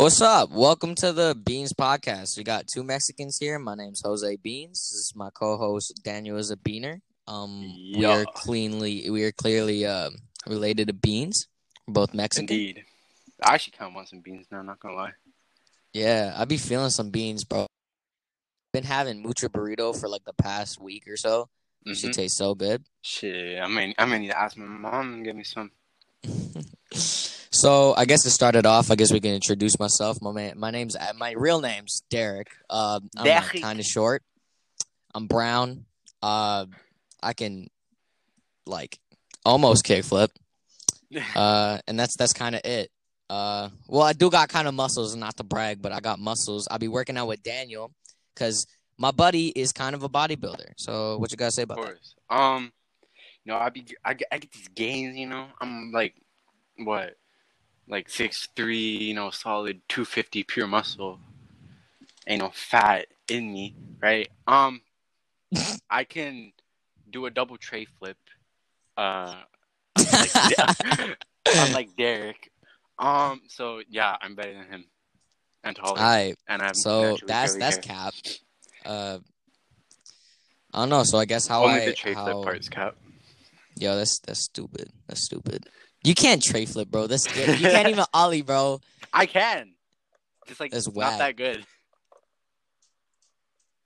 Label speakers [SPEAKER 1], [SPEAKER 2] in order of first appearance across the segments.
[SPEAKER 1] What's up? Welcome to the Beans Podcast. We got two Mexicans here. My name's Jose Beans. This is my co-host Daniel is a Beaner. Um, we are cleanly, we are clearly uh, related to Beans. We're both Mexican.
[SPEAKER 2] Indeed. I actually kind of want some beans now, not gonna lie.
[SPEAKER 1] Yeah, I be feeling some beans, bro. Been having mucho burrito for like the past week or so. It
[SPEAKER 2] Mhm.
[SPEAKER 1] should taste so good.
[SPEAKER 2] Shit, I mean, I'm gonna need to ask my mom and get me some.
[SPEAKER 1] So I guess to start it off, I guess we can introduce myself. My man, my name's uh, my real name's Derek. Uh, I'm
[SPEAKER 2] Derek.
[SPEAKER 1] kind of short. I'm brown. Uh, I can like almost kickflip. Uh, and that's that's kind of it. Uh, well, I do got kind of muscles, not to brag, but I got muscles. I'll be working out with Daniel because my buddy is kind of a bodybuilder. So what you gotta say about that?
[SPEAKER 2] Of course. Um, you know, I be I I get these gains. You know, I'm like, what, like six three. You know, solid two fifty pure muscle. Ain't no fat in me, right? Um, I can do a double tray flip. Uh, like, unlike Derek. Um, so yeah, I'm better than him, and taller,
[SPEAKER 1] All right.
[SPEAKER 2] and I'm
[SPEAKER 1] So that's that's
[SPEAKER 2] hair.
[SPEAKER 1] cap. Uh, I don't know. So I guess how
[SPEAKER 2] Only
[SPEAKER 1] I
[SPEAKER 2] the tray
[SPEAKER 1] how,
[SPEAKER 2] flip part is cap.
[SPEAKER 1] Yo, that's that's stupid. That's stupid. You can't tray flip, bro. That's you can't even ollie, bro.
[SPEAKER 2] I can. Just like
[SPEAKER 1] That's
[SPEAKER 2] not
[SPEAKER 1] whack.
[SPEAKER 2] that good.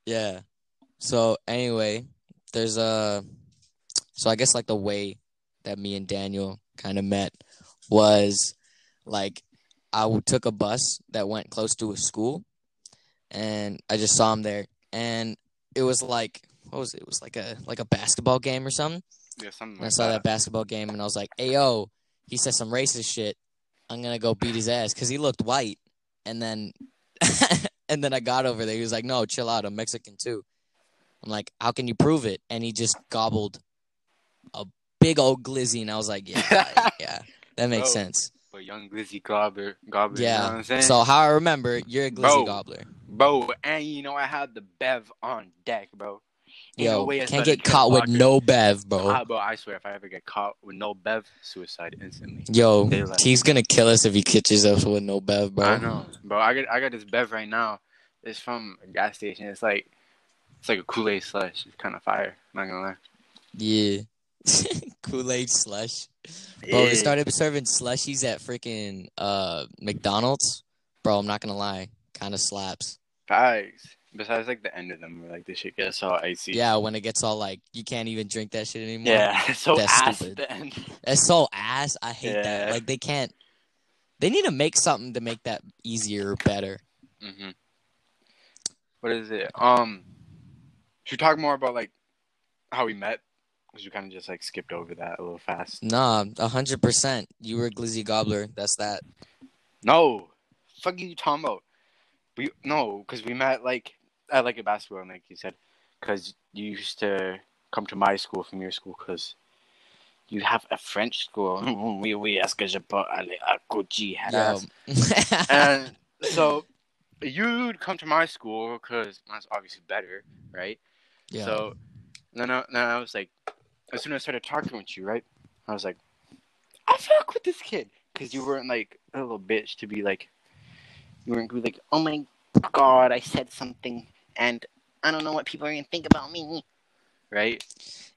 [SPEAKER 1] Yeah. So anyway, there's a. So I guess like the way that me and Daniel kind of met was like I took a bus that went close to a school, and I just saw him there, and it was like what was it? It was like a like a basketball game or something.
[SPEAKER 2] Yeah, something
[SPEAKER 1] And I saw that
[SPEAKER 2] that.
[SPEAKER 1] basketball game and I was like, "Hey yo, he said some racist shit. I'm gonna go beat his ass because he looked white." And then, and then I got over there. He was like, "No, chill out. I'm Mexican too." I'm like, "How can you prove it?" And he just gobbled a big old glizzy, and I was like, "Yeah, yeah, that makes
[SPEAKER 2] Bro.
[SPEAKER 1] sense."
[SPEAKER 2] But young glizzy gobbler, gobbler. You know what
[SPEAKER 1] Yeah.
[SPEAKER 2] I'm saying?
[SPEAKER 1] So how I remember, you're a glizzy
[SPEAKER 2] Bro.
[SPEAKER 1] gobbler.
[SPEAKER 2] bro, and you know I had the bev on deck, bro.
[SPEAKER 1] Yo, can't get caught with no bev, bro.
[SPEAKER 2] Ah, bro, I swear, if I ever get caught with no bev, suicide instantly.
[SPEAKER 1] Yo,
[SPEAKER 2] like-
[SPEAKER 1] he's gonna kill us if he catches us with no bev, bro.
[SPEAKER 2] I know, bro. I got I got this bev right now. It's from a gas station. It's like it's like a Kool Aid slush. It's kind of fire. I'm Not gonna lie.
[SPEAKER 1] Yeah. Kool Aid slush. Bro, they started serving slushies at freaking uh McDonald's. Bro, I'm not gonna lie, kind of slaps.
[SPEAKER 2] Facts. Besides, like the end of them, where like the shit gets all icy.
[SPEAKER 1] Yeah, when it gets all like you can't even drink that shit anymore.
[SPEAKER 2] Yeah. So
[SPEAKER 1] That's
[SPEAKER 2] ass
[SPEAKER 1] stupid.
[SPEAKER 2] at the end.
[SPEAKER 1] That's so ass. I hate that. Like they can't. They need to make something to make that easier or better.
[SPEAKER 2] hmm What is it? Um, should we talk more about like how we met? Because you kind of just like skipped over that a little fast.
[SPEAKER 1] Nah, a hundred percent. You were a glizzy gobbler. That's that.
[SPEAKER 2] No, fuck you talking about? We no, because we met like at like a basketball, like you said, because you used to come to my school from your school because you have a French school. Oui, est-ce que je peux aller à Gucci? And so you'd come to my school because mine's obviously better, right?
[SPEAKER 1] yeah.
[SPEAKER 2] So then I, then I was like, as soon as I started talking with you, right? I was like, I fuck with this kid because you weren't like a little bitch to be like, you weren't be like, oh my god, I said something and I don't know what people are gonna think about me, right?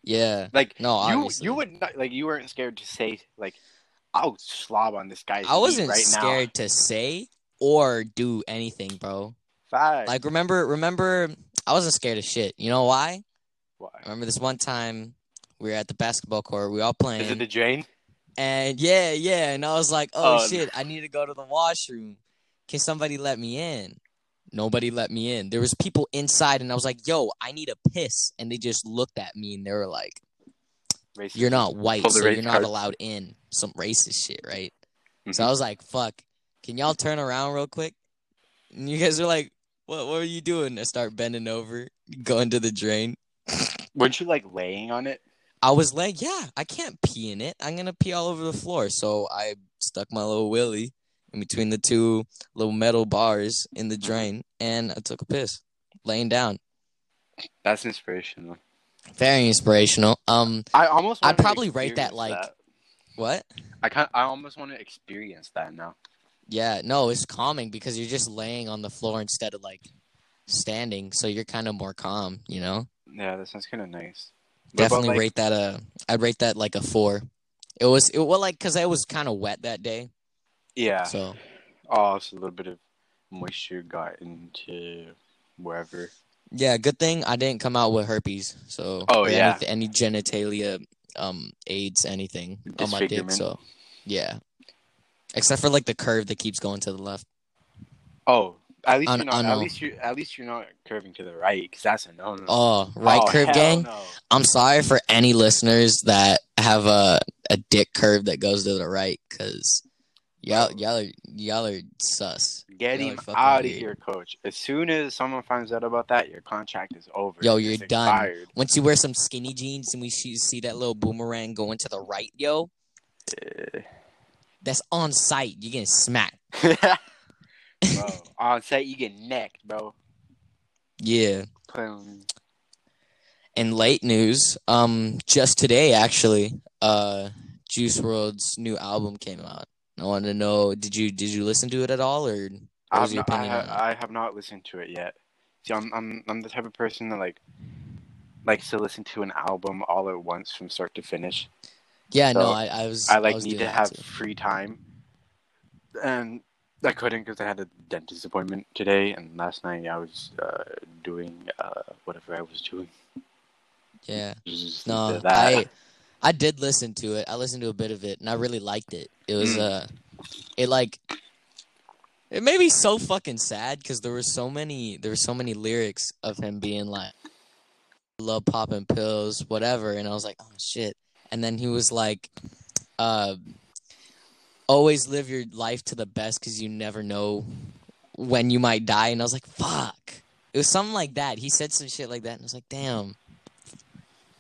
[SPEAKER 1] yeah.
[SPEAKER 2] Like
[SPEAKER 1] No,
[SPEAKER 2] you
[SPEAKER 1] obviously.
[SPEAKER 2] you would not like you weren't scared to say like, I'll slob on this guy's.
[SPEAKER 1] I wasn't
[SPEAKER 2] right
[SPEAKER 1] scared to say or do anything, bro.
[SPEAKER 2] Five.
[SPEAKER 1] Like remember, remember, I wasn't scared of shit. You know why?
[SPEAKER 2] Why?
[SPEAKER 1] I remember this one time we were at the basketball court. We all playing,
[SPEAKER 2] Is it the drain?
[SPEAKER 1] and yeah, yeah, and I was like, "Oh
[SPEAKER 2] Oh,
[SPEAKER 1] shit, I need to go to the washroom. Can somebody let me in?" Nobody let me in. There was people inside, and I was like, "Yo, I need a piss," and they just looked at me and they were like,
[SPEAKER 2] Racist.
[SPEAKER 1] "You're not white, so you're not
[SPEAKER 2] card.
[SPEAKER 1] allowed in." Some racist shit, right? So
[SPEAKER 2] Mhm.
[SPEAKER 1] I was like, "Fuck, can y'all turn around real quick?" And you guys were like, "What? What are you doing?" I start bending over, going to the drain.
[SPEAKER 2] Weren't you like laying on it?
[SPEAKER 1] I was like, "Yeah, I can't pee in it. I'm gonna pee all over the floor." So I stuck my little willy in between the two little metal bars in the drain, and I took a piss, laying down.
[SPEAKER 2] That's inspirational.
[SPEAKER 1] Very inspirational. Um,
[SPEAKER 2] I almost.
[SPEAKER 1] I'd probably rate that, like- what?
[SPEAKER 2] I kind. I almost want to experience that now.
[SPEAKER 1] Yeah, no, it's calming because you're just laying on the floor instead of like standing, so you're kind of more calm, you know.
[SPEAKER 2] Yeah, that sounds kind of nice. What about,
[SPEAKER 1] Definitely
[SPEAKER 2] like-
[SPEAKER 1] rate that a. I'd rate that like a four. It was it well like because it was kind of wet that day,
[SPEAKER 2] Yeah.
[SPEAKER 1] so
[SPEAKER 2] Oh, it's a little bit of moisture got into wherever.
[SPEAKER 1] yeah. Good thing I didn't come out with herpes. So
[SPEAKER 2] Oh, yeah.
[SPEAKER 1] any, any genitalia, um, AIDS, anything on my dick. So yeah, except for like the curve that keeps going to the left.
[SPEAKER 2] Oh, at least you're not. At least you. At least you're not curving to the right, because that's a no no.
[SPEAKER 1] Oh, right curve
[SPEAKER 2] hell
[SPEAKER 1] gang.
[SPEAKER 2] No.
[SPEAKER 1] I'm sorry for any listeners that have a a dick curve that goes to the right, because y'all y'all are y'all are sus.
[SPEAKER 2] Get
[SPEAKER 1] Y'all
[SPEAKER 2] him out of
[SPEAKER 1] weird.
[SPEAKER 2] here, coach. As soon as someone finds out about that, your contract is over.
[SPEAKER 1] Yo, you're
[SPEAKER 2] It's
[SPEAKER 1] done.
[SPEAKER 2] expired.
[SPEAKER 1] Once you wear some skinny jeans and we see, see that little boomerang going to the right, yo, that's on site. You're getting smacked.
[SPEAKER 2] bro, on set you get necked, bro.
[SPEAKER 1] Yeah.
[SPEAKER 2] Boom.
[SPEAKER 1] In late news, um, just today actually, uh, Juice WRLD's new album came out. I want to know, did you did you listen to it at all, or
[SPEAKER 2] I have, not, I,
[SPEAKER 1] opinion
[SPEAKER 2] ha-
[SPEAKER 1] on it?
[SPEAKER 2] I have not listened to it yet. See, I'm I'm I'm the type of person that like likes to listen to an album all at once from start to finish.
[SPEAKER 1] Yeah, no, I, I was.
[SPEAKER 2] I like
[SPEAKER 1] was
[SPEAKER 2] need to have
[SPEAKER 1] too.
[SPEAKER 2] free time, and I couldn't because I had a dentist appointment today, and last night I was uh, doing uh, whatever I was doing.
[SPEAKER 1] Yeah. No. I I did listen to it. I listened to a bit of it, and I really liked it. It was
[SPEAKER 2] Mm.
[SPEAKER 1] uh, it like it made me so fucking sad because there were so many there were so many lyrics of him being like, "Love popping pills, whatever," and I was like, "Oh shit!" And then he was like, "Uh, always live your life to the best because you never know when you might die," and I was like, "Fuck." It was something like that. He said some shit like that, and I was like, "Damn."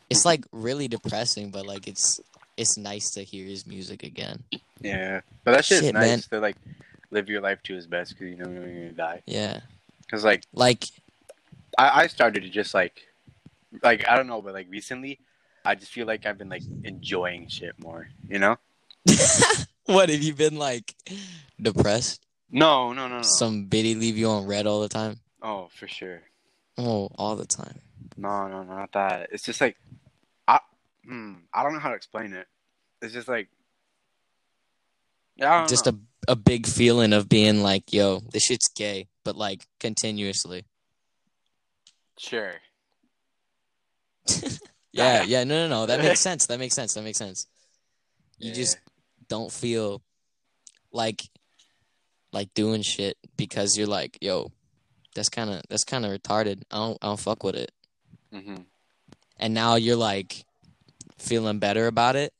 [SPEAKER 1] It's mm-hmm. like really depressing, but like it's it's nice to hear his music again.
[SPEAKER 2] yeah, but that shit's
[SPEAKER 1] Shit,
[SPEAKER 2] nice
[SPEAKER 1] man.
[SPEAKER 2] to like live your life to his best because you know you're gonna die.
[SPEAKER 1] Yeah,
[SPEAKER 2] Because like
[SPEAKER 1] like
[SPEAKER 2] I, I started to just like like I don't know, but like recently, I just feel like I've been like enjoying shit more. You know?
[SPEAKER 1] what have you been like depressed?
[SPEAKER 2] No, no, no, no.
[SPEAKER 1] Some biddy leave you on red all the time?
[SPEAKER 2] oh, for sure.
[SPEAKER 1] Oh, all the time.
[SPEAKER 2] No, no, not that. It's just like I, hmm, I don't know how to explain it. It's just like, yeah, I don't
[SPEAKER 1] Just
[SPEAKER 2] know.
[SPEAKER 1] a a big feeling of being like, yo, this shit's gay, but like continuously.
[SPEAKER 2] sure.
[SPEAKER 1] Yeah, yeah, no, no, no. That makes sense. That makes sense. That makes sense. You
[SPEAKER 2] Yeah.
[SPEAKER 1] just don't feel like like doing shit because you're like, yo, that's kind of that's kind of retarded. I don't I don't fuck with it.
[SPEAKER 2] Hmm
[SPEAKER 1] And now you're like feeling better about it.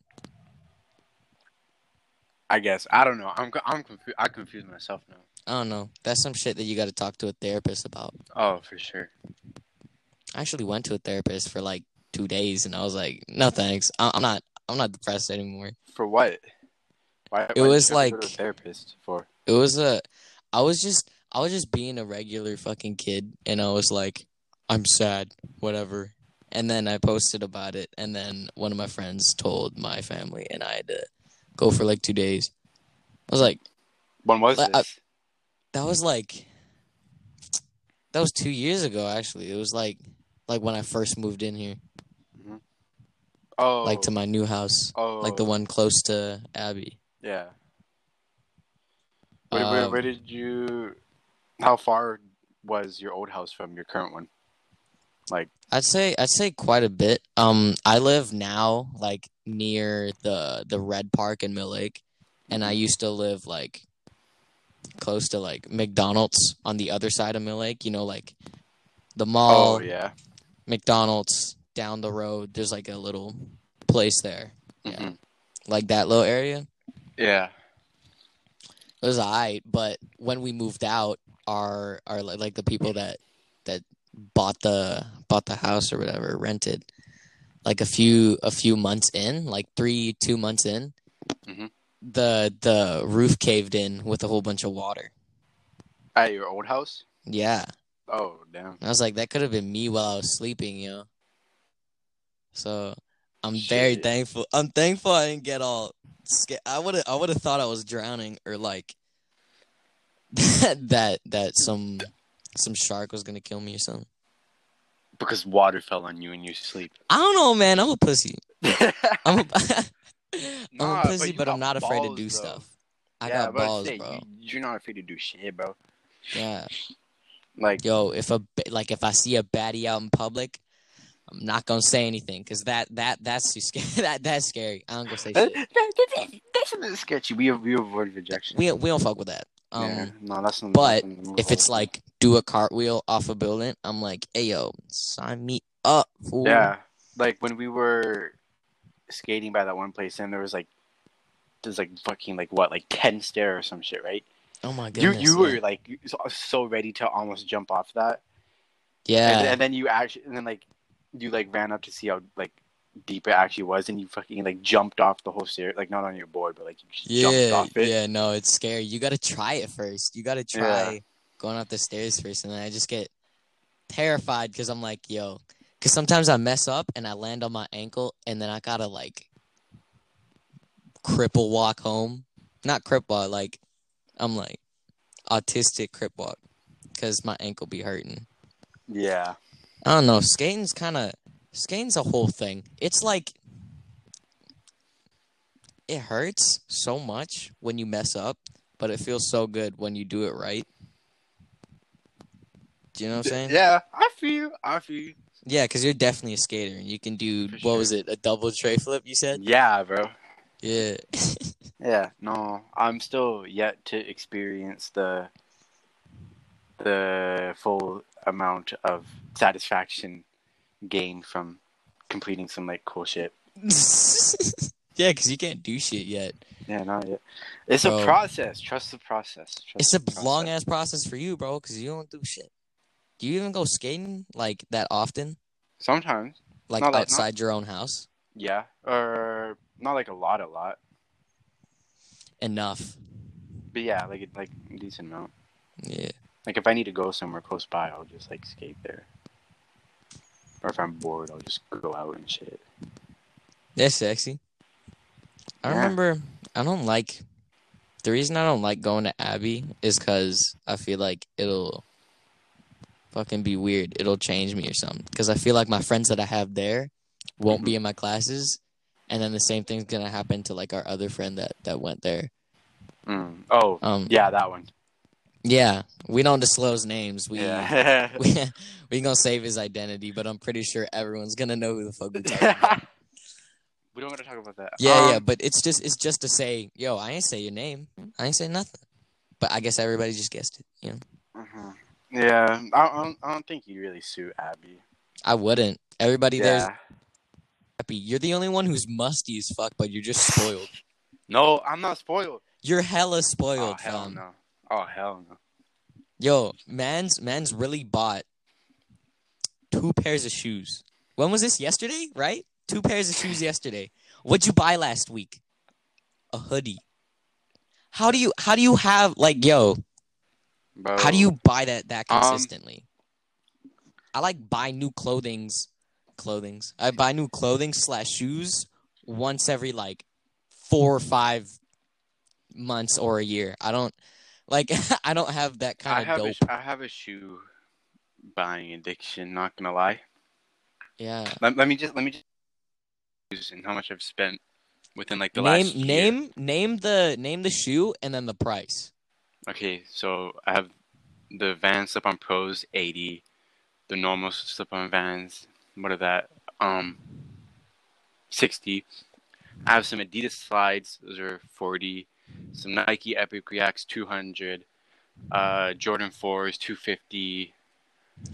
[SPEAKER 2] I guess I don't know. I'm I'm confu- I confuse myself now.
[SPEAKER 1] I don't know. That's some shit that you got to talk to a therapist about.
[SPEAKER 2] Oh, for sure.
[SPEAKER 1] I actually went to a therapist for like two days, and I was like, no thanks. I- I'm not. I'm not depressed anymore.
[SPEAKER 2] For what? Why?
[SPEAKER 1] It
[SPEAKER 2] why
[SPEAKER 1] was
[SPEAKER 2] you have go to
[SPEAKER 1] like-
[SPEAKER 2] a therapist for.
[SPEAKER 1] It was a. I was just. I was just being a regular fucking kid, and I was like, I'm sad, whatever. And then I posted about it, and then one of my friends told my family, and I had to go for like two days. I was like,
[SPEAKER 2] When was
[SPEAKER 1] I-
[SPEAKER 2] this?
[SPEAKER 1] that was like that was two years ago actually it was like like when i first moved in here
[SPEAKER 2] oh,
[SPEAKER 1] like to my new house
[SPEAKER 2] oh,
[SPEAKER 1] like the one close to abby
[SPEAKER 2] Yeah. Where, where,
[SPEAKER 1] Um,
[SPEAKER 2] where did you? How far was your old house from your current one? Like,
[SPEAKER 1] i'd say i'd say quite a bit. Um i live now like near the the red park in mill lake and i used to live like close to like mcdonald's on the other side of mill lake you know like the mall
[SPEAKER 2] oh yeah,
[SPEAKER 1] mcdonald's down the road there's like a little place there. Yeah.
[SPEAKER 2] Mhm.
[SPEAKER 1] like that little area?
[SPEAKER 2] Yeah.
[SPEAKER 1] It was alright, but when we moved out, our our like the people that that bought the bought the house or whatever rented, like a few a few months in, like three two months in,
[SPEAKER 2] Mhm.
[SPEAKER 1] the the roof caved in with a whole bunch of water.
[SPEAKER 2] At your old house?
[SPEAKER 1] Yeah,
[SPEAKER 2] Oh damn.
[SPEAKER 1] I was like, that could have been me while I was sleeping, you know. So I'm very thankful. I'm thankful I didn't get all scared. I would have I would have thought I was drowning or like that that that some some shark was gonna kill me or something.
[SPEAKER 2] Because water fell on you in your sleep.
[SPEAKER 1] I don't know, man. I'm a pussy. I'm a, I'm
[SPEAKER 2] Nah,
[SPEAKER 1] a pussy,
[SPEAKER 2] you
[SPEAKER 1] but, I'm not afraid to do
[SPEAKER 2] though.
[SPEAKER 1] stuff. I
[SPEAKER 2] Yeah,
[SPEAKER 1] got
[SPEAKER 2] but
[SPEAKER 1] balls,
[SPEAKER 2] say,
[SPEAKER 1] bro.
[SPEAKER 2] You, you're not afraid to do shit, bro.
[SPEAKER 1] Yeah,
[SPEAKER 2] Like,
[SPEAKER 1] yo, if a like if I see a baddie out in public, I'm not gonna say anything because that that that's too scary. that that's scary. I don't gonna say shit.
[SPEAKER 2] that, that, that's a bit sketchy. We we avoid rejection.
[SPEAKER 1] We we don't fuck with that. Um,
[SPEAKER 2] yeah, no, that's not.
[SPEAKER 1] but if it's like do a cartwheel off a building, I'm like, hey yo, sign me up. Fool.
[SPEAKER 2] yeah, like when we were skating by that one place, and there was like, there's like fucking like what, like ten stair or some shit, right?
[SPEAKER 1] Oh my
[SPEAKER 2] You
[SPEAKER 1] goodness.
[SPEAKER 2] you
[SPEAKER 1] yeah.
[SPEAKER 2] were like so, ready to almost jump off that,
[SPEAKER 1] yeah.
[SPEAKER 2] and, and then you actually, and then like you like ran up to see how like deep it actually was, and you fucking like jumped off the whole stair, like not on your board, but like you just jumped
[SPEAKER 1] Yeah,
[SPEAKER 2] off it.
[SPEAKER 1] yeah, no, it's scary. You gotta try it first. You gotta try going up the stairs first, and then I just get terrified because I'm like, yo, because sometimes I mess up and I land on my ankle, and then I gotta like cripple walk home. Not cripple, walk, like I'm like autistic crip walk because my ankle be hurting.
[SPEAKER 2] yeah.
[SPEAKER 1] I don't know. Skating's kind of skating's a whole thing. It's like it hurts so much when you mess up, but it feels so good when you do it right. Do you know what I'm saying?
[SPEAKER 2] Yeah, I feel you. I feel you.
[SPEAKER 1] Yeah, because you're definitely a skater and you can do
[SPEAKER 2] For
[SPEAKER 1] what
[SPEAKER 2] sure.
[SPEAKER 1] was it? A double tray flip? You said?
[SPEAKER 2] Yeah, bro.
[SPEAKER 1] Yeah.
[SPEAKER 2] Yeah, no, I'm still yet to experience the the full amount of satisfaction gained from completing some like cool shit.
[SPEAKER 1] yeah, because you can't do shit yet.
[SPEAKER 2] Yeah, not yet. It's
[SPEAKER 1] Bro.
[SPEAKER 2] a process. Trust the process. Trust
[SPEAKER 1] It's a long ass process for you, bro, because you don't do shit. Do you even go skating like that often?
[SPEAKER 2] Sometimes,
[SPEAKER 1] Like
[SPEAKER 2] Not
[SPEAKER 1] outside your own house?
[SPEAKER 2] yeah, or not like a lot, a lot,
[SPEAKER 1] Enough.
[SPEAKER 2] but yeah, like like a decent amount.
[SPEAKER 1] Yeah.
[SPEAKER 2] Like if I need to go somewhere close by, I'll just like skate there. Or if I'm bored, I'll just go out and shit.
[SPEAKER 1] That's sexy. I
[SPEAKER 2] Yeah.
[SPEAKER 1] remember I don't like the reason I don't like going to Abbey is because I feel like it'll fucking be weird. It'll change me or something. Because I feel like my friends that I have there won't be in my classes, and then the same thing's gonna happen to like our other friend that that went there.
[SPEAKER 2] Mm. Oh,
[SPEAKER 1] Um,
[SPEAKER 2] yeah, that one.
[SPEAKER 1] yeah, we don't disclose names. We
[SPEAKER 2] yeah.
[SPEAKER 1] we we gonna save his identity, but I'm pretty sure everyone's gonna know who the fuck we're talking about.
[SPEAKER 2] we don't want to talk about that.
[SPEAKER 1] Yeah,
[SPEAKER 2] Um,
[SPEAKER 1] yeah, but it's just it's just to say, yo, I ain't say your name. I ain't say nothing. But I guess everybody just guessed it. You know,
[SPEAKER 2] mhm. Yeah, I, I don't. I don't think you really sue Abby.
[SPEAKER 1] I wouldn't. Everybody there's
[SPEAKER 2] Yeah.
[SPEAKER 1] happy. You're the only one who's musty as fuck, but you're just spoiled.
[SPEAKER 2] No, I'm not spoiled.
[SPEAKER 1] You're hella spoiled, Oh
[SPEAKER 2] hell
[SPEAKER 1] fam.
[SPEAKER 2] no. Oh hell no.
[SPEAKER 1] Yo, man's man's really bought two pairs of shoes. When was this? Yesterday, right? Two pairs of shoes yesterday. What'd you buy last week? A hoodie. How do you how do you have like yo?
[SPEAKER 2] Bro.
[SPEAKER 1] How do you buy that that
[SPEAKER 2] Um,
[SPEAKER 1] consistently? I like buy new clothings, clothings. I buy new clothing slash shoes once every like four or five months or a year. I don't like. I don't have that kind
[SPEAKER 2] have
[SPEAKER 1] of
[SPEAKER 2] a,
[SPEAKER 1] dope.
[SPEAKER 2] I have a shoe buying addiction. Not gonna lie.
[SPEAKER 1] yeah.
[SPEAKER 2] Let, let me just let me just and how much I've spent within like the
[SPEAKER 1] name
[SPEAKER 2] last year.
[SPEAKER 1] name name the name the shoe and then the price.
[SPEAKER 2] Okay, so I have the Vans Slip-On Pros 80, the normal Slip-On Vans. What are that? Um, 60. I have some Adidas slides. Those are 40. Some Nike Epic Reacts 200. Uh, Jordan 4s 250.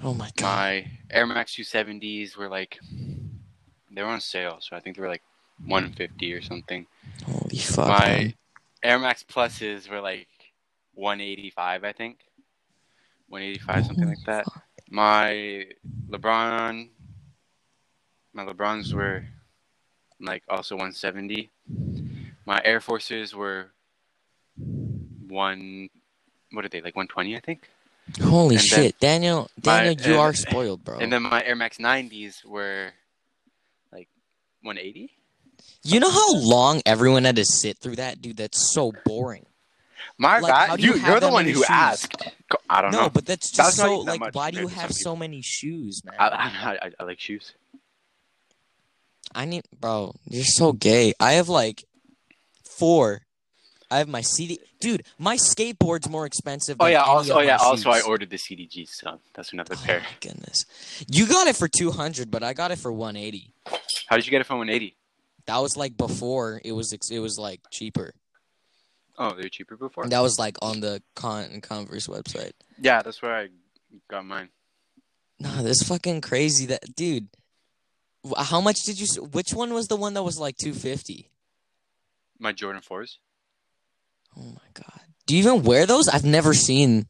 [SPEAKER 1] Oh my god.
[SPEAKER 2] My Air Max 270s were like they were on sale, so I think they were like 150 or something.
[SPEAKER 1] Holy fuck.
[SPEAKER 2] my
[SPEAKER 1] man.
[SPEAKER 2] Air Max Pluses were like 185, I think. 185, something like that. My LeBron, my LeBrons were like also 170. My Air Forces were one. What are they like 120? I think.
[SPEAKER 1] Holy
[SPEAKER 2] and
[SPEAKER 1] shit, Daniel.
[SPEAKER 2] my-
[SPEAKER 1] Daniel, you
[SPEAKER 2] and-
[SPEAKER 1] are spoiled, bro.
[SPEAKER 2] And then my Air Max 90s were like 180.
[SPEAKER 1] you know how long everyone had to sit through that, dude? That's so boring.
[SPEAKER 2] My
[SPEAKER 1] Like,
[SPEAKER 2] bad.
[SPEAKER 1] You,
[SPEAKER 2] you you're the one who
[SPEAKER 1] shoes?
[SPEAKER 2] asked. I don't know.
[SPEAKER 1] no,
[SPEAKER 2] know.
[SPEAKER 1] but that's just
[SPEAKER 2] That's
[SPEAKER 1] so like.
[SPEAKER 2] much
[SPEAKER 1] Why do you have so many shoes, man?
[SPEAKER 2] I, I, I, I like shoes.
[SPEAKER 1] I need, bro. You're so gay. I have like four. I have my CD, dude. My skateboard's more expensive.
[SPEAKER 2] Oh yeah.
[SPEAKER 1] any
[SPEAKER 2] Also, oh yeah. Also, I ordered the CDG, so that's another
[SPEAKER 1] Oh
[SPEAKER 2] pair.
[SPEAKER 1] my goodness, you got it for two hundred, but I got it for one eighty.
[SPEAKER 2] How did you get it for 180?
[SPEAKER 1] That was like before it was it was like cheaper.
[SPEAKER 2] Oh, they were cheaper before.
[SPEAKER 1] That was like on the Con Converse website.
[SPEAKER 2] Yeah, that's where I got mine.
[SPEAKER 1] Nah, this fucking crazy. That dude. How much did you? Which one was the one that was like two fifty?
[SPEAKER 2] My Jordan fours.
[SPEAKER 1] Oh my god. Do you even wear those? I've never seen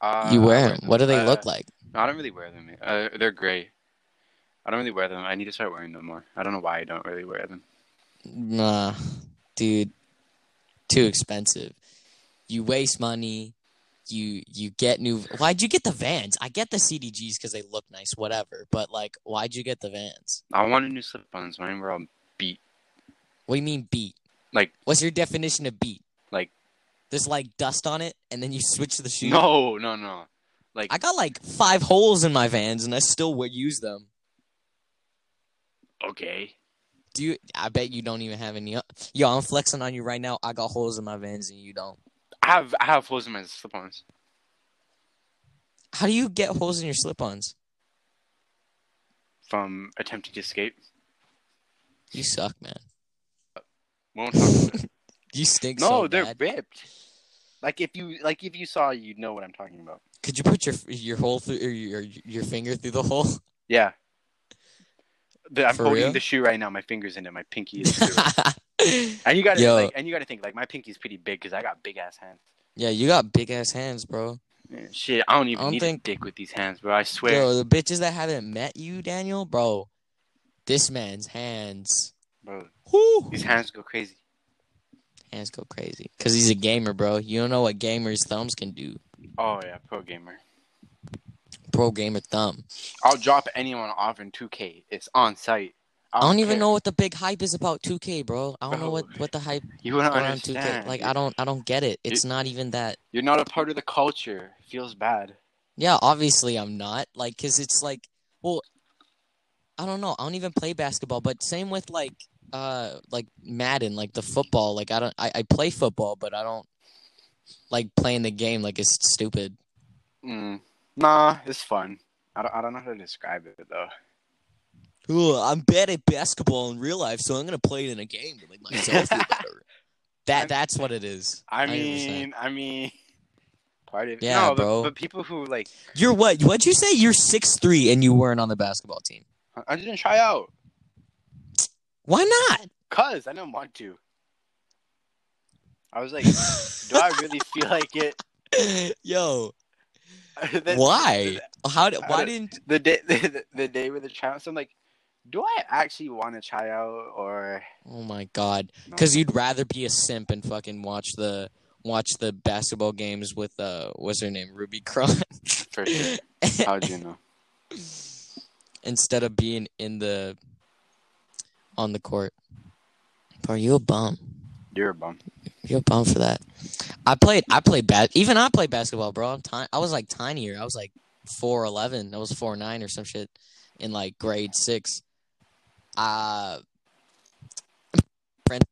[SPEAKER 2] Uh,
[SPEAKER 1] you wear them. What do they
[SPEAKER 2] Uh,
[SPEAKER 1] look like?
[SPEAKER 2] I don't really wear them. Uh, they're gray. I don't really wear them. I need to start wearing them more. I don't know why I don't really wear them.
[SPEAKER 1] Nah, dude, too expensive. You waste money. You you get new. Why'd you get the Vans? I get the CDGs because they look nice, whatever. But like, why'd you get the Vans?
[SPEAKER 2] I wanted new slip-ons. Mine were all beat.
[SPEAKER 1] What do you mean beat?
[SPEAKER 2] Like-
[SPEAKER 1] what's your definition of beat?
[SPEAKER 2] Like-
[SPEAKER 1] there's like dust on it, and then you switch the shoe.
[SPEAKER 2] No, no, no. Like
[SPEAKER 1] I got like five holes in my Vans, and I still would use them.
[SPEAKER 2] okay.
[SPEAKER 1] Do you? I bet you don't even have any. Yo, I'm flexing on you right now. I got holes in my Vans, and you don't.
[SPEAKER 2] I have I have holes in my slip-ons
[SPEAKER 1] How do you get holes in your slip-ons?
[SPEAKER 2] from attempting to escape.
[SPEAKER 1] You suck, man.
[SPEAKER 2] Won't talk.
[SPEAKER 1] You stink
[SPEAKER 2] No,
[SPEAKER 1] so
[SPEAKER 2] they're
[SPEAKER 1] bad.
[SPEAKER 2] ripped. Like if you like if you saw, you'd know what I'm talking about.
[SPEAKER 1] Could you put your your hole through or your your finger through the hole?
[SPEAKER 2] Yeah. The, I'm
[SPEAKER 1] For
[SPEAKER 2] holding
[SPEAKER 1] real?
[SPEAKER 2] the shoe right now. My fingers in it. My pinky is. through and you gotta
[SPEAKER 1] Yo.
[SPEAKER 2] like, and you gotta think like my pinky's pretty big because I got big ass hands.
[SPEAKER 1] yeah, you got big ass hands, bro.
[SPEAKER 2] Man, shit, I don't even
[SPEAKER 1] I don't
[SPEAKER 2] need
[SPEAKER 1] think-
[SPEAKER 2] a dick with these hands, bro. I swear.
[SPEAKER 1] Yo, the bitches that haven't met you, Daniel, bro. This man's hands.
[SPEAKER 2] Bro,
[SPEAKER 1] Whoo!
[SPEAKER 2] these hands go crazy.
[SPEAKER 1] Hands go crazy. Cause he's a gamer, bro. You don't know what gamers' thumbs can do.
[SPEAKER 2] Oh yeah, pro gamer.
[SPEAKER 1] Pro gamer thumb.
[SPEAKER 2] I'll drop anyone off in 2K. It's on site.
[SPEAKER 1] I don't even know what the big hype is about 2K, bro. I don't know what, what the hype
[SPEAKER 2] You wouldn't
[SPEAKER 1] around
[SPEAKER 2] understand.
[SPEAKER 1] 2K. Like I don't I don't get it. It's not even that.
[SPEAKER 2] You're not a part of the culture. It feels bad.
[SPEAKER 1] Yeah, obviously I'm not. Like, cause it's like, well, I don't know. I don't even play basketball, but same with like, uh, like Madden, like the football. Like I don't, I, I play football, but I don't like playing the game. Like it's stupid.
[SPEAKER 2] Mm. Nah, it's fun. I don't, I don't know how to describe it though.
[SPEAKER 1] Ooh, I'm bad at basketball in real life, so I'm gonna play it in a game to make myself feel better. That that's what it is.
[SPEAKER 2] I
[SPEAKER 1] 100%.
[SPEAKER 2] mean, I mean, part of
[SPEAKER 1] Yeah,
[SPEAKER 2] no,
[SPEAKER 1] bro.
[SPEAKER 2] But, but people who like,
[SPEAKER 1] you're what? What'd you say? You're six three and you weren't on the basketball team.
[SPEAKER 2] I didn't try out,
[SPEAKER 1] Why not?
[SPEAKER 2] cause I didn't want to. I was like, do I really feel like it?
[SPEAKER 1] Yo,
[SPEAKER 2] The-
[SPEAKER 1] why? How did? Why didn't?
[SPEAKER 2] the day the, the day with the tryouts? I'm like, do I actually want to try out or?
[SPEAKER 1] Oh my god!
[SPEAKER 2] No.
[SPEAKER 1] Because you'd rather be a simp and fucking watch the watch the basketball games with uh, what's her name, Ruby Cron,
[SPEAKER 2] For sure. How'd you know?
[SPEAKER 1] instead of being in the on the court. Are you a bum.
[SPEAKER 2] You're a bum.
[SPEAKER 1] You're bum for that. I played. I played bad. Even I played basketball, bro. I'm ti- I was like tinier. I was like four eleven. I was four nine or some shit in like grade six. Uh friend,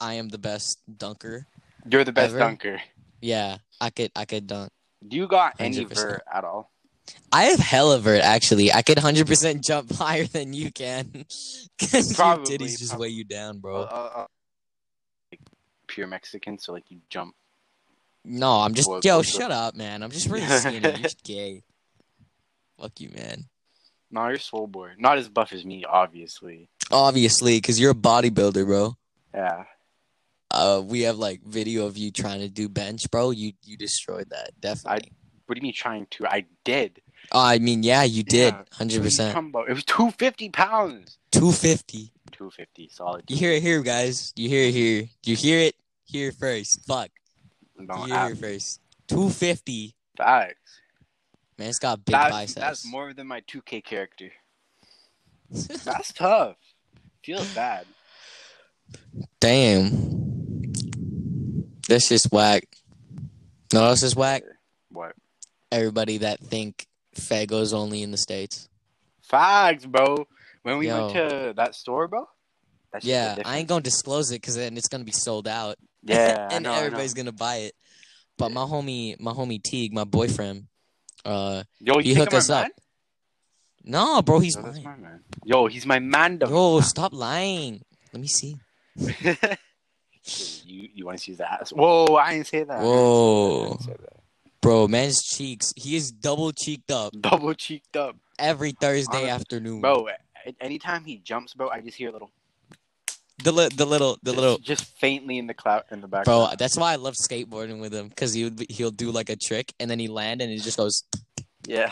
[SPEAKER 1] I am the best dunker.
[SPEAKER 2] You're the best
[SPEAKER 1] Ever?
[SPEAKER 2] dunker.
[SPEAKER 1] Yeah, I could. I could dunk.
[SPEAKER 2] Do you got any
[SPEAKER 1] 100%.
[SPEAKER 2] vert at all?
[SPEAKER 1] I have hella vert actually. I could hundred percent jump higher than you can. Cause
[SPEAKER 2] Probably,
[SPEAKER 1] your titties just
[SPEAKER 2] probably.
[SPEAKER 1] weigh you down,
[SPEAKER 2] Uh,
[SPEAKER 1] bro.
[SPEAKER 2] uh, uh, like pure Mexican, so like you jump.
[SPEAKER 1] No, I'm just
[SPEAKER 2] What-
[SPEAKER 1] yo. Shut up, man. I'm just really skinny. You're just gay. Fuck you, man.
[SPEAKER 2] No, you're swole boy. Not as buff as me, obviously.
[SPEAKER 1] Obviously, because you're a bodybuilder, bro.
[SPEAKER 2] Yeah.
[SPEAKER 1] Uh, we have like video of you trying to do bench, bro. You you destroyed that definitely.
[SPEAKER 2] What do you mean trying to? I did.
[SPEAKER 1] oh, I mean, yeah, you did. Hundred
[SPEAKER 2] you
[SPEAKER 1] percent.
[SPEAKER 2] It was two fifty pounds.
[SPEAKER 1] Two fifty.
[SPEAKER 2] Two fifty, solid.
[SPEAKER 1] You hear it here, guys. You hear it here. You hear it here first. Fuck.
[SPEAKER 2] No,
[SPEAKER 1] it first. Two fifty.
[SPEAKER 2] facts.
[SPEAKER 1] Man, it's got big
[SPEAKER 2] That's,
[SPEAKER 1] biceps.
[SPEAKER 2] that's more than my two K character. That's tough. Feels bad.
[SPEAKER 1] Damn. That's just whack. No, that's just whack.
[SPEAKER 2] What?
[SPEAKER 1] Everybody that think Fago's only in the states.
[SPEAKER 2] Facts, bro. When we
[SPEAKER 1] Yo.
[SPEAKER 2] went to that store, bro.
[SPEAKER 1] Yeah. I ain't gonna disclose it because then it's gonna be sold out.
[SPEAKER 2] Yeah,
[SPEAKER 1] and
[SPEAKER 2] know,
[SPEAKER 1] everybody's gonna buy it. But
[SPEAKER 2] Yeah.
[SPEAKER 1] my homie, my homie Teague, my boyfriend, uh,
[SPEAKER 2] Yo,
[SPEAKER 1] he hooked us up.
[SPEAKER 2] man?
[SPEAKER 1] no, bro, he's
[SPEAKER 2] Yo,
[SPEAKER 1] mine.
[SPEAKER 2] my man. Yo, he's my man. though.
[SPEAKER 1] Yo, stop lying. Let me see.
[SPEAKER 2] you you want to see his ass? Whoa, I didn't say that. I didn't say that. I
[SPEAKER 1] Whoa.
[SPEAKER 2] say that.
[SPEAKER 1] Bro, man's cheeks. He is double cheeked up
[SPEAKER 2] Double cheeked up,
[SPEAKER 1] every Thursday
[SPEAKER 2] Honestly,
[SPEAKER 1] afternoon.
[SPEAKER 2] bro. Anytime he jumps, bro, I just hear a little,
[SPEAKER 1] The li- the little the
[SPEAKER 2] just,
[SPEAKER 1] little
[SPEAKER 2] just faintly in the cloud in the background bro.
[SPEAKER 1] That's why I love skateboarding with him because he would be- he'll do like a trick and then he land and he just goes.
[SPEAKER 2] yeah.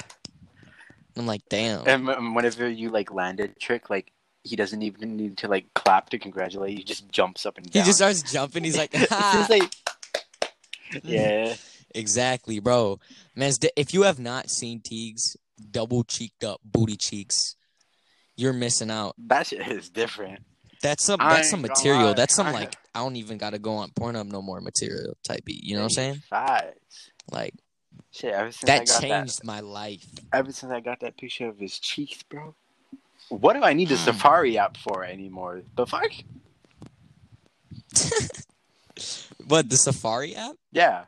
[SPEAKER 1] I'm like, damn.
[SPEAKER 2] And wh- whenever you like land a trick, like he doesn't even need to like clap to congratulate you. He just jumps up and
[SPEAKER 1] He just starts jumping. He's like,
[SPEAKER 2] just like, yeah.
[SPEAKER 1] Exactly, bro. Man, if you have not seen Teague's double cheeked up booty cheeks, you're missing out.
[SPEAKER 2] That shit is different.
[SPEAKER 1] That's some
[SPEAKER 2] I
[SPEAKER 1] that's some material. That's some
[SPEAKER 2] I-
[SPEAKER 1] like I don't even gotta go on Pornhub no more material type beat. You know what I'm saying?
[SPEAKER 2] Facts.
[SPEAKER 1] Like
[SPEAKER 2] Shit, ever since I
[SPEAKER 1] that changed my life.
[SPEAKER 2] ever since I got that picture of his cheeks, bro. What do I need the
[SPEAKER 1] Hmm.
[SPEAKER 2] Safari app for anymore? The fuck?
[SPEAKER 1] What the Safari app?
[SPEAKER 2] Yeah.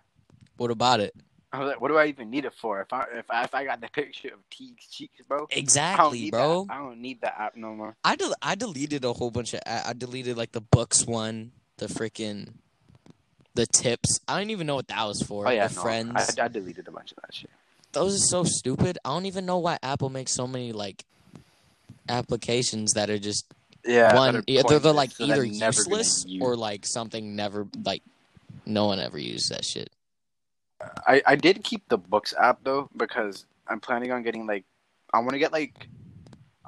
[SPEAKER 1] What about it?
[SPEAKER 2] I was like, what do I even need it for? If I if I, if I got the picture of Teague's cheeks, bro.
[SPEAKER 1] Exactly, bro.
[SPEAKER 2] That. I don't need that app no more.
[SPEAKER 1] I del- I deleted a whole bunch of I deleted like the books one, the freaking the tips. I don't even know what that was for.
[SPEAKER 2] Oh yeah,
[SPEAKER 1] the
[SPEAKER 2] no,
[SPEAKER 1] friends.
[SPEAKER 2] I, I deleted a bunch of that shit.
[SPEAKER 1] those are so stupid. I don't even know why Apple makes so many like applications that are just
[SPEAKER 2] Yeah,
[SPEAKER 1] one either they're like
[SPEAKER 2] so
[SPEAKER 1] either useless
[SPEAKER 2] use.
[SPEAKER 1] or like something never like no one ever used that shit.
[SPEAKER 2] I I did keep the books app though because I'm planning on getting like I want to get like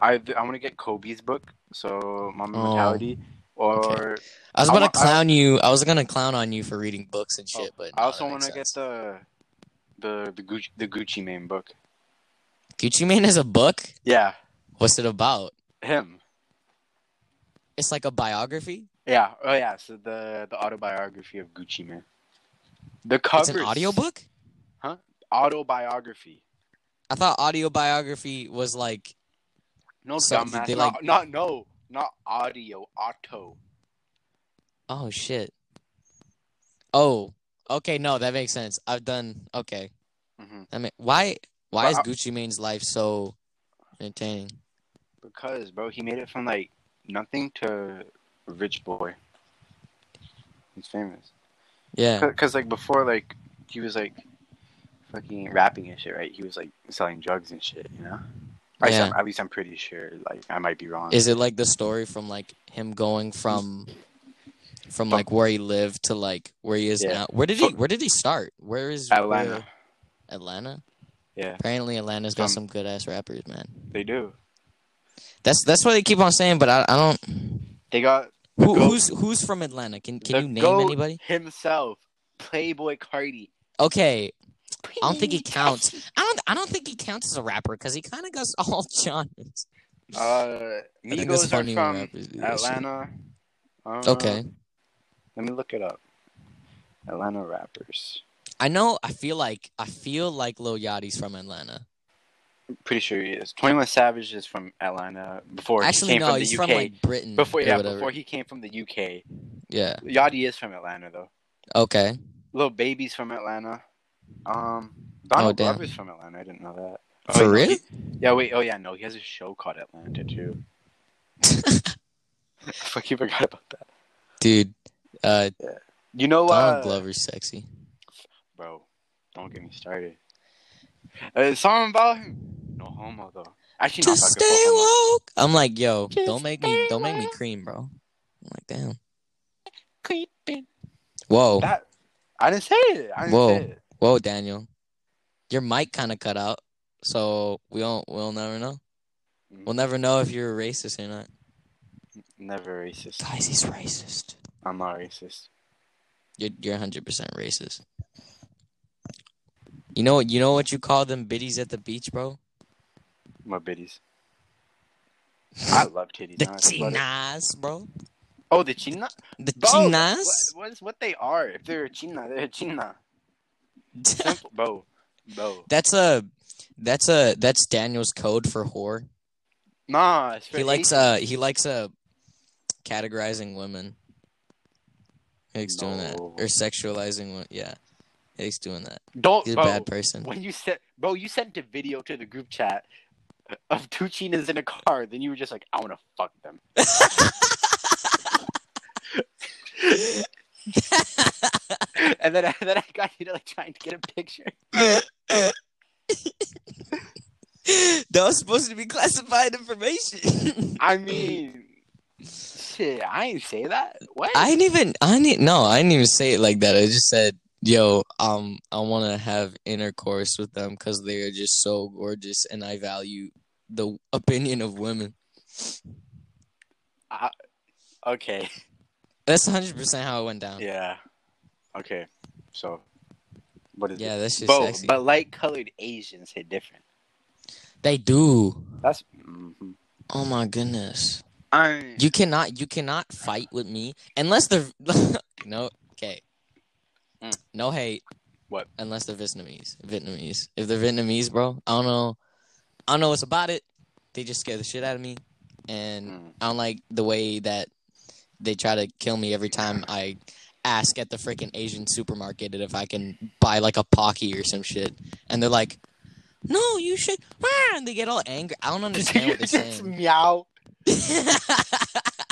[SPEAKER 2] I I want to get Kobe's book, so Mamba
[SPEAKER 1] Oh,
[SPEAKER 2] Mentality, or
[SPEAKER 1] I was gonna
[SPEAKER 2] want- I-
[SPEAKER 1] clown you. I was gonna clown on you for reading books and shit, but
[SPEAKER 2] oh,
[SPEAKER 1] I
[SPEAKER 2] also want to get the the the Gucci the Gucci Mane book.
[SPEAKER 1] Gucci Mane is a book.
[SPEAKER 2] Yeah,
[SPEAKER 1] What's it about?
[SPEAKER 2] him.
[SPEAKER 1] It's like a biography.
[SPEAKER 2] Yeah, oh yeah. So the the autobiography of Gucci Mane. The cover.
[SPEAKER 1] It's an audiobook? Huh?
[SPEAKER 2] Autobiography.
[SPEAKER 1] I thought autobiography was like
[SPEAKER 2] No dumbass.
[SPEAKER 1] they,
[SPEAKER 2] not,
[SPEAKER 1] like-
[SPEAKER 2] not no, not audio. Auto.
[SPEAKER 1] oh shit. Oh, okay, no, that makes sense. I've done okay.
[SPEAKER 2] hmm
[SPEAKER 1] I mean, why why is
[SPEAKER 2] Well,
[SPEAKER 1] Gucci Mane's life so entertaining?
[SPEAKER 2] Because bro, he made it from like nothing to rich boy. He's famous.
[SPEAKER 1] Yeah,
[SPEAKER 2] Because like before, like he was like fucking rapping and shit, right? He was like selling drugs and shit, you know. At least,
[SPEAKER 1] Yeah.
[SPEAKER 2] I'm, at least I'm pretty sure. Like I might be wrong.
[SPEAKER 1] is it like the story from like him going from from like where he lived to like where he is
[SPEAKER 2] Yeah.
[SPEAKER 1] now? Where did he Where did he start? Where is
[SPEAKER 2] Atlanta?
[SPEAKER 1] where- Atlanta.
[SPEAKER 2] Yeah,
[SPEAKER 1] Apparently, Atlanta's got
[SPEAKER 2] From-
[SPEAKER 1] some good ass rappers, man.
[SPEAKER 2] they do.
[SPEAKER 1] That's that's what they keep on saying, but I, I don't.
[SPEAKER 2] They got
[SPEAKER 1] Who, who's who's from Atlanta? Can can
[SPEAKER 2] the
[SPEAKER 1] you name
[SPEAKER 2] goat
[SPEAKER 1] anybody?
[SPEAKER 2] himself, Playboi Carti.
[SPEAKER 1] Okay, I don't think he counts. I don't. I don't think he counts as a rapper because he kind of goes all genres.
[SPEAKER 2] Uh,
[SPEAKER 1] I think
[SPEAKER 2] Migos are
[SPEAKER 1] funny when
[SPEAKER 2] from
[SPEAKER 1] rappers do that shit.
[SPEAKER 2] Atlanta. Uh,
[SPEAKER 1] Okay,
[SPEAKER 2] Let me look it up. Atlanta rappers.
[SPEAKER 1] I know. I feel like I feel like Lil Yachty's from Atlanta.
[SPEAKER 2] Pretty sure he is. Twenty One Savage is from Atlanta. Before
[SPEAKER 1] Actually,
[SPEAKER 2] he came
[SPEAKER 1] no,
[SPEAKER 2] from the
[SPEAKER 1] he's
[SPEAKER 2] UK.
[SPEAKER 1] from like Britain.
[SPEAKER 2] before yeah,
[SPEAKER 1] whatever.
[SPEAKER 2] before he came from the UK.
[SPEAKER 1] Yeah.
[SPEAKER 2] Yachty is from Atlanta though.
[SPEAKER 1] Okay.
[SPEAKER 2] Lil Baby's from Atlanta. Um, Donald
[SPEAKER 1] damn.
[SPEAKER 2] Glover's from Atlanta. I didn't know that.
[SPEAKER 1] Oh, For
[SPEAKER 2] no,
[SPEAKER 1] real?
[SPEAKER 2] he- yeah. Wait. Oh yeah. No, he has a show called Atlanta too. Fuck, you forgot about that.
[SPEAKER 1] Dude, uh,
[SPEAKER 2] You know
[SPEAKER 1] Donald
[SPEAKER 2] uh,
[SPEAKER 1] Glover's sexy.
[SPEAKER 2] bro. Don't get me started. Uh, song about him. No homo though. Actually, not
[SPEAKER 1] Just
[SPEAKER 2] fucking
[SPEAKER 1] stay
[SPEAKER 2] full homo.
[SPEAKER 1] woke. I'm like, yo,
[SPEAKER 2] Just
[SPEAKER 1] don't make me,
[SPEAKER 2] stay
[SPEAKER 1] don't make me
[SPEAKER 2] woke.
[SPEAKER 1] cream, bro. I'm like, damn.
[SPEAKER 2] Creeping.
[SPEAKER 1] Whoa,
[SPEAKER 2] That I didn't say it. I didn't
[SPEAKER 1] Whoa.
[SPEAKER 2] say it.
[SPEAKER 1] whoa, Daniel. Your mic kind of cut out, so we don't. We'll never know. We'll never know if you're a racist or not.
[SPEAKER 2] Never racist.
[SPEAKER 1] Guys, he's racist.
[SPEAKER 2] I'm not racist.
[SPEAKER 1] You're you're 100 percent racist. You know you know what you call them biddies at the beach, bro?
[SPEAKER 2] My biddies. I love titties.
[SPEAKER 1] The chinas, bro.
[SPEAKER 2] Oh, the China.
[SPEAKER 1] The
[SPEAKER 2] Bro,
[SPEAKER 1] chinas.
[SPEAKER 2] What, what's what they are? If they're a China, they're a China. Simple, bro, bro.
[SPEAKER 1] that's a that's a that's Daniel's code for whore.
[SPEAKER 2] Nah,
[SPEAKER 1] He likes uh he likes uh categorizing women. He likes doing that or sexualizing. Yeah, he likes doing that.
[SPEAKER 2] Don't,
[SPEAKER 1] He's a
[SPEAKER 2] bro.
[SPEAKER 1] bad person.
[SPEAKER 2] When you sent, bro, you sent a video to the group chat of two Chinas in a car. Then you were just like, I want to fuck them. and then, and then I got you to like trying to get a picture.
[SPEAKER 1] that was supposed to be classified information.
[SPEAKER 2] I mean, shit, I ain't say that. What?
[SPEAKER 1] I didn't even I didn't no, I didn't even say it like that. I just said, "Yo, um I want to have intercourse with them cuz they are just so gorgeous and I value the opinion of women."
[SPEAKER 2] okay.
[SPEAKER 1] That's 100% how it went down.
[SPEAKER 2] Yeah. Okay. So, what is
[SPEAKER 1] Yeah,
[SPEAKER 2] it?
[SPEAKER 1] that's just
[SPEAKER 2] Bo,
[SPEAKER 1] sexy.
[SPEAKER 2] but light colored Asians hit different.
[SPEAKER 1] They do.
[SPEAKER 2] That's. mhm.
[SPEAKER 1] Oh my goodness.
[SPEAKER 2] I.
[SPEAKER 1] You cannot you cannot fight with me unless they're no okay.
[SPEAKER 2] Mm.
[SPEAKER 1] No hate.
[SPEAKER 2] What?
[SPEAKER 1] Unless they're Vietnamese. Vietnamese. If they're Vietnamese, bro, I don't know. I don't know what's about it. They just scare the shit out of me, and
[SPEAKER 2] Mm.
[SPEAKER 1] I don't like the way that they try to kill me every time I ask at the freaking Asian supermarket if I can buy like a pocky or some shit, and they're like, "No, you should." ah," And they get all angry. I don't understand what they're saying.
[SPEAKER 2] meow.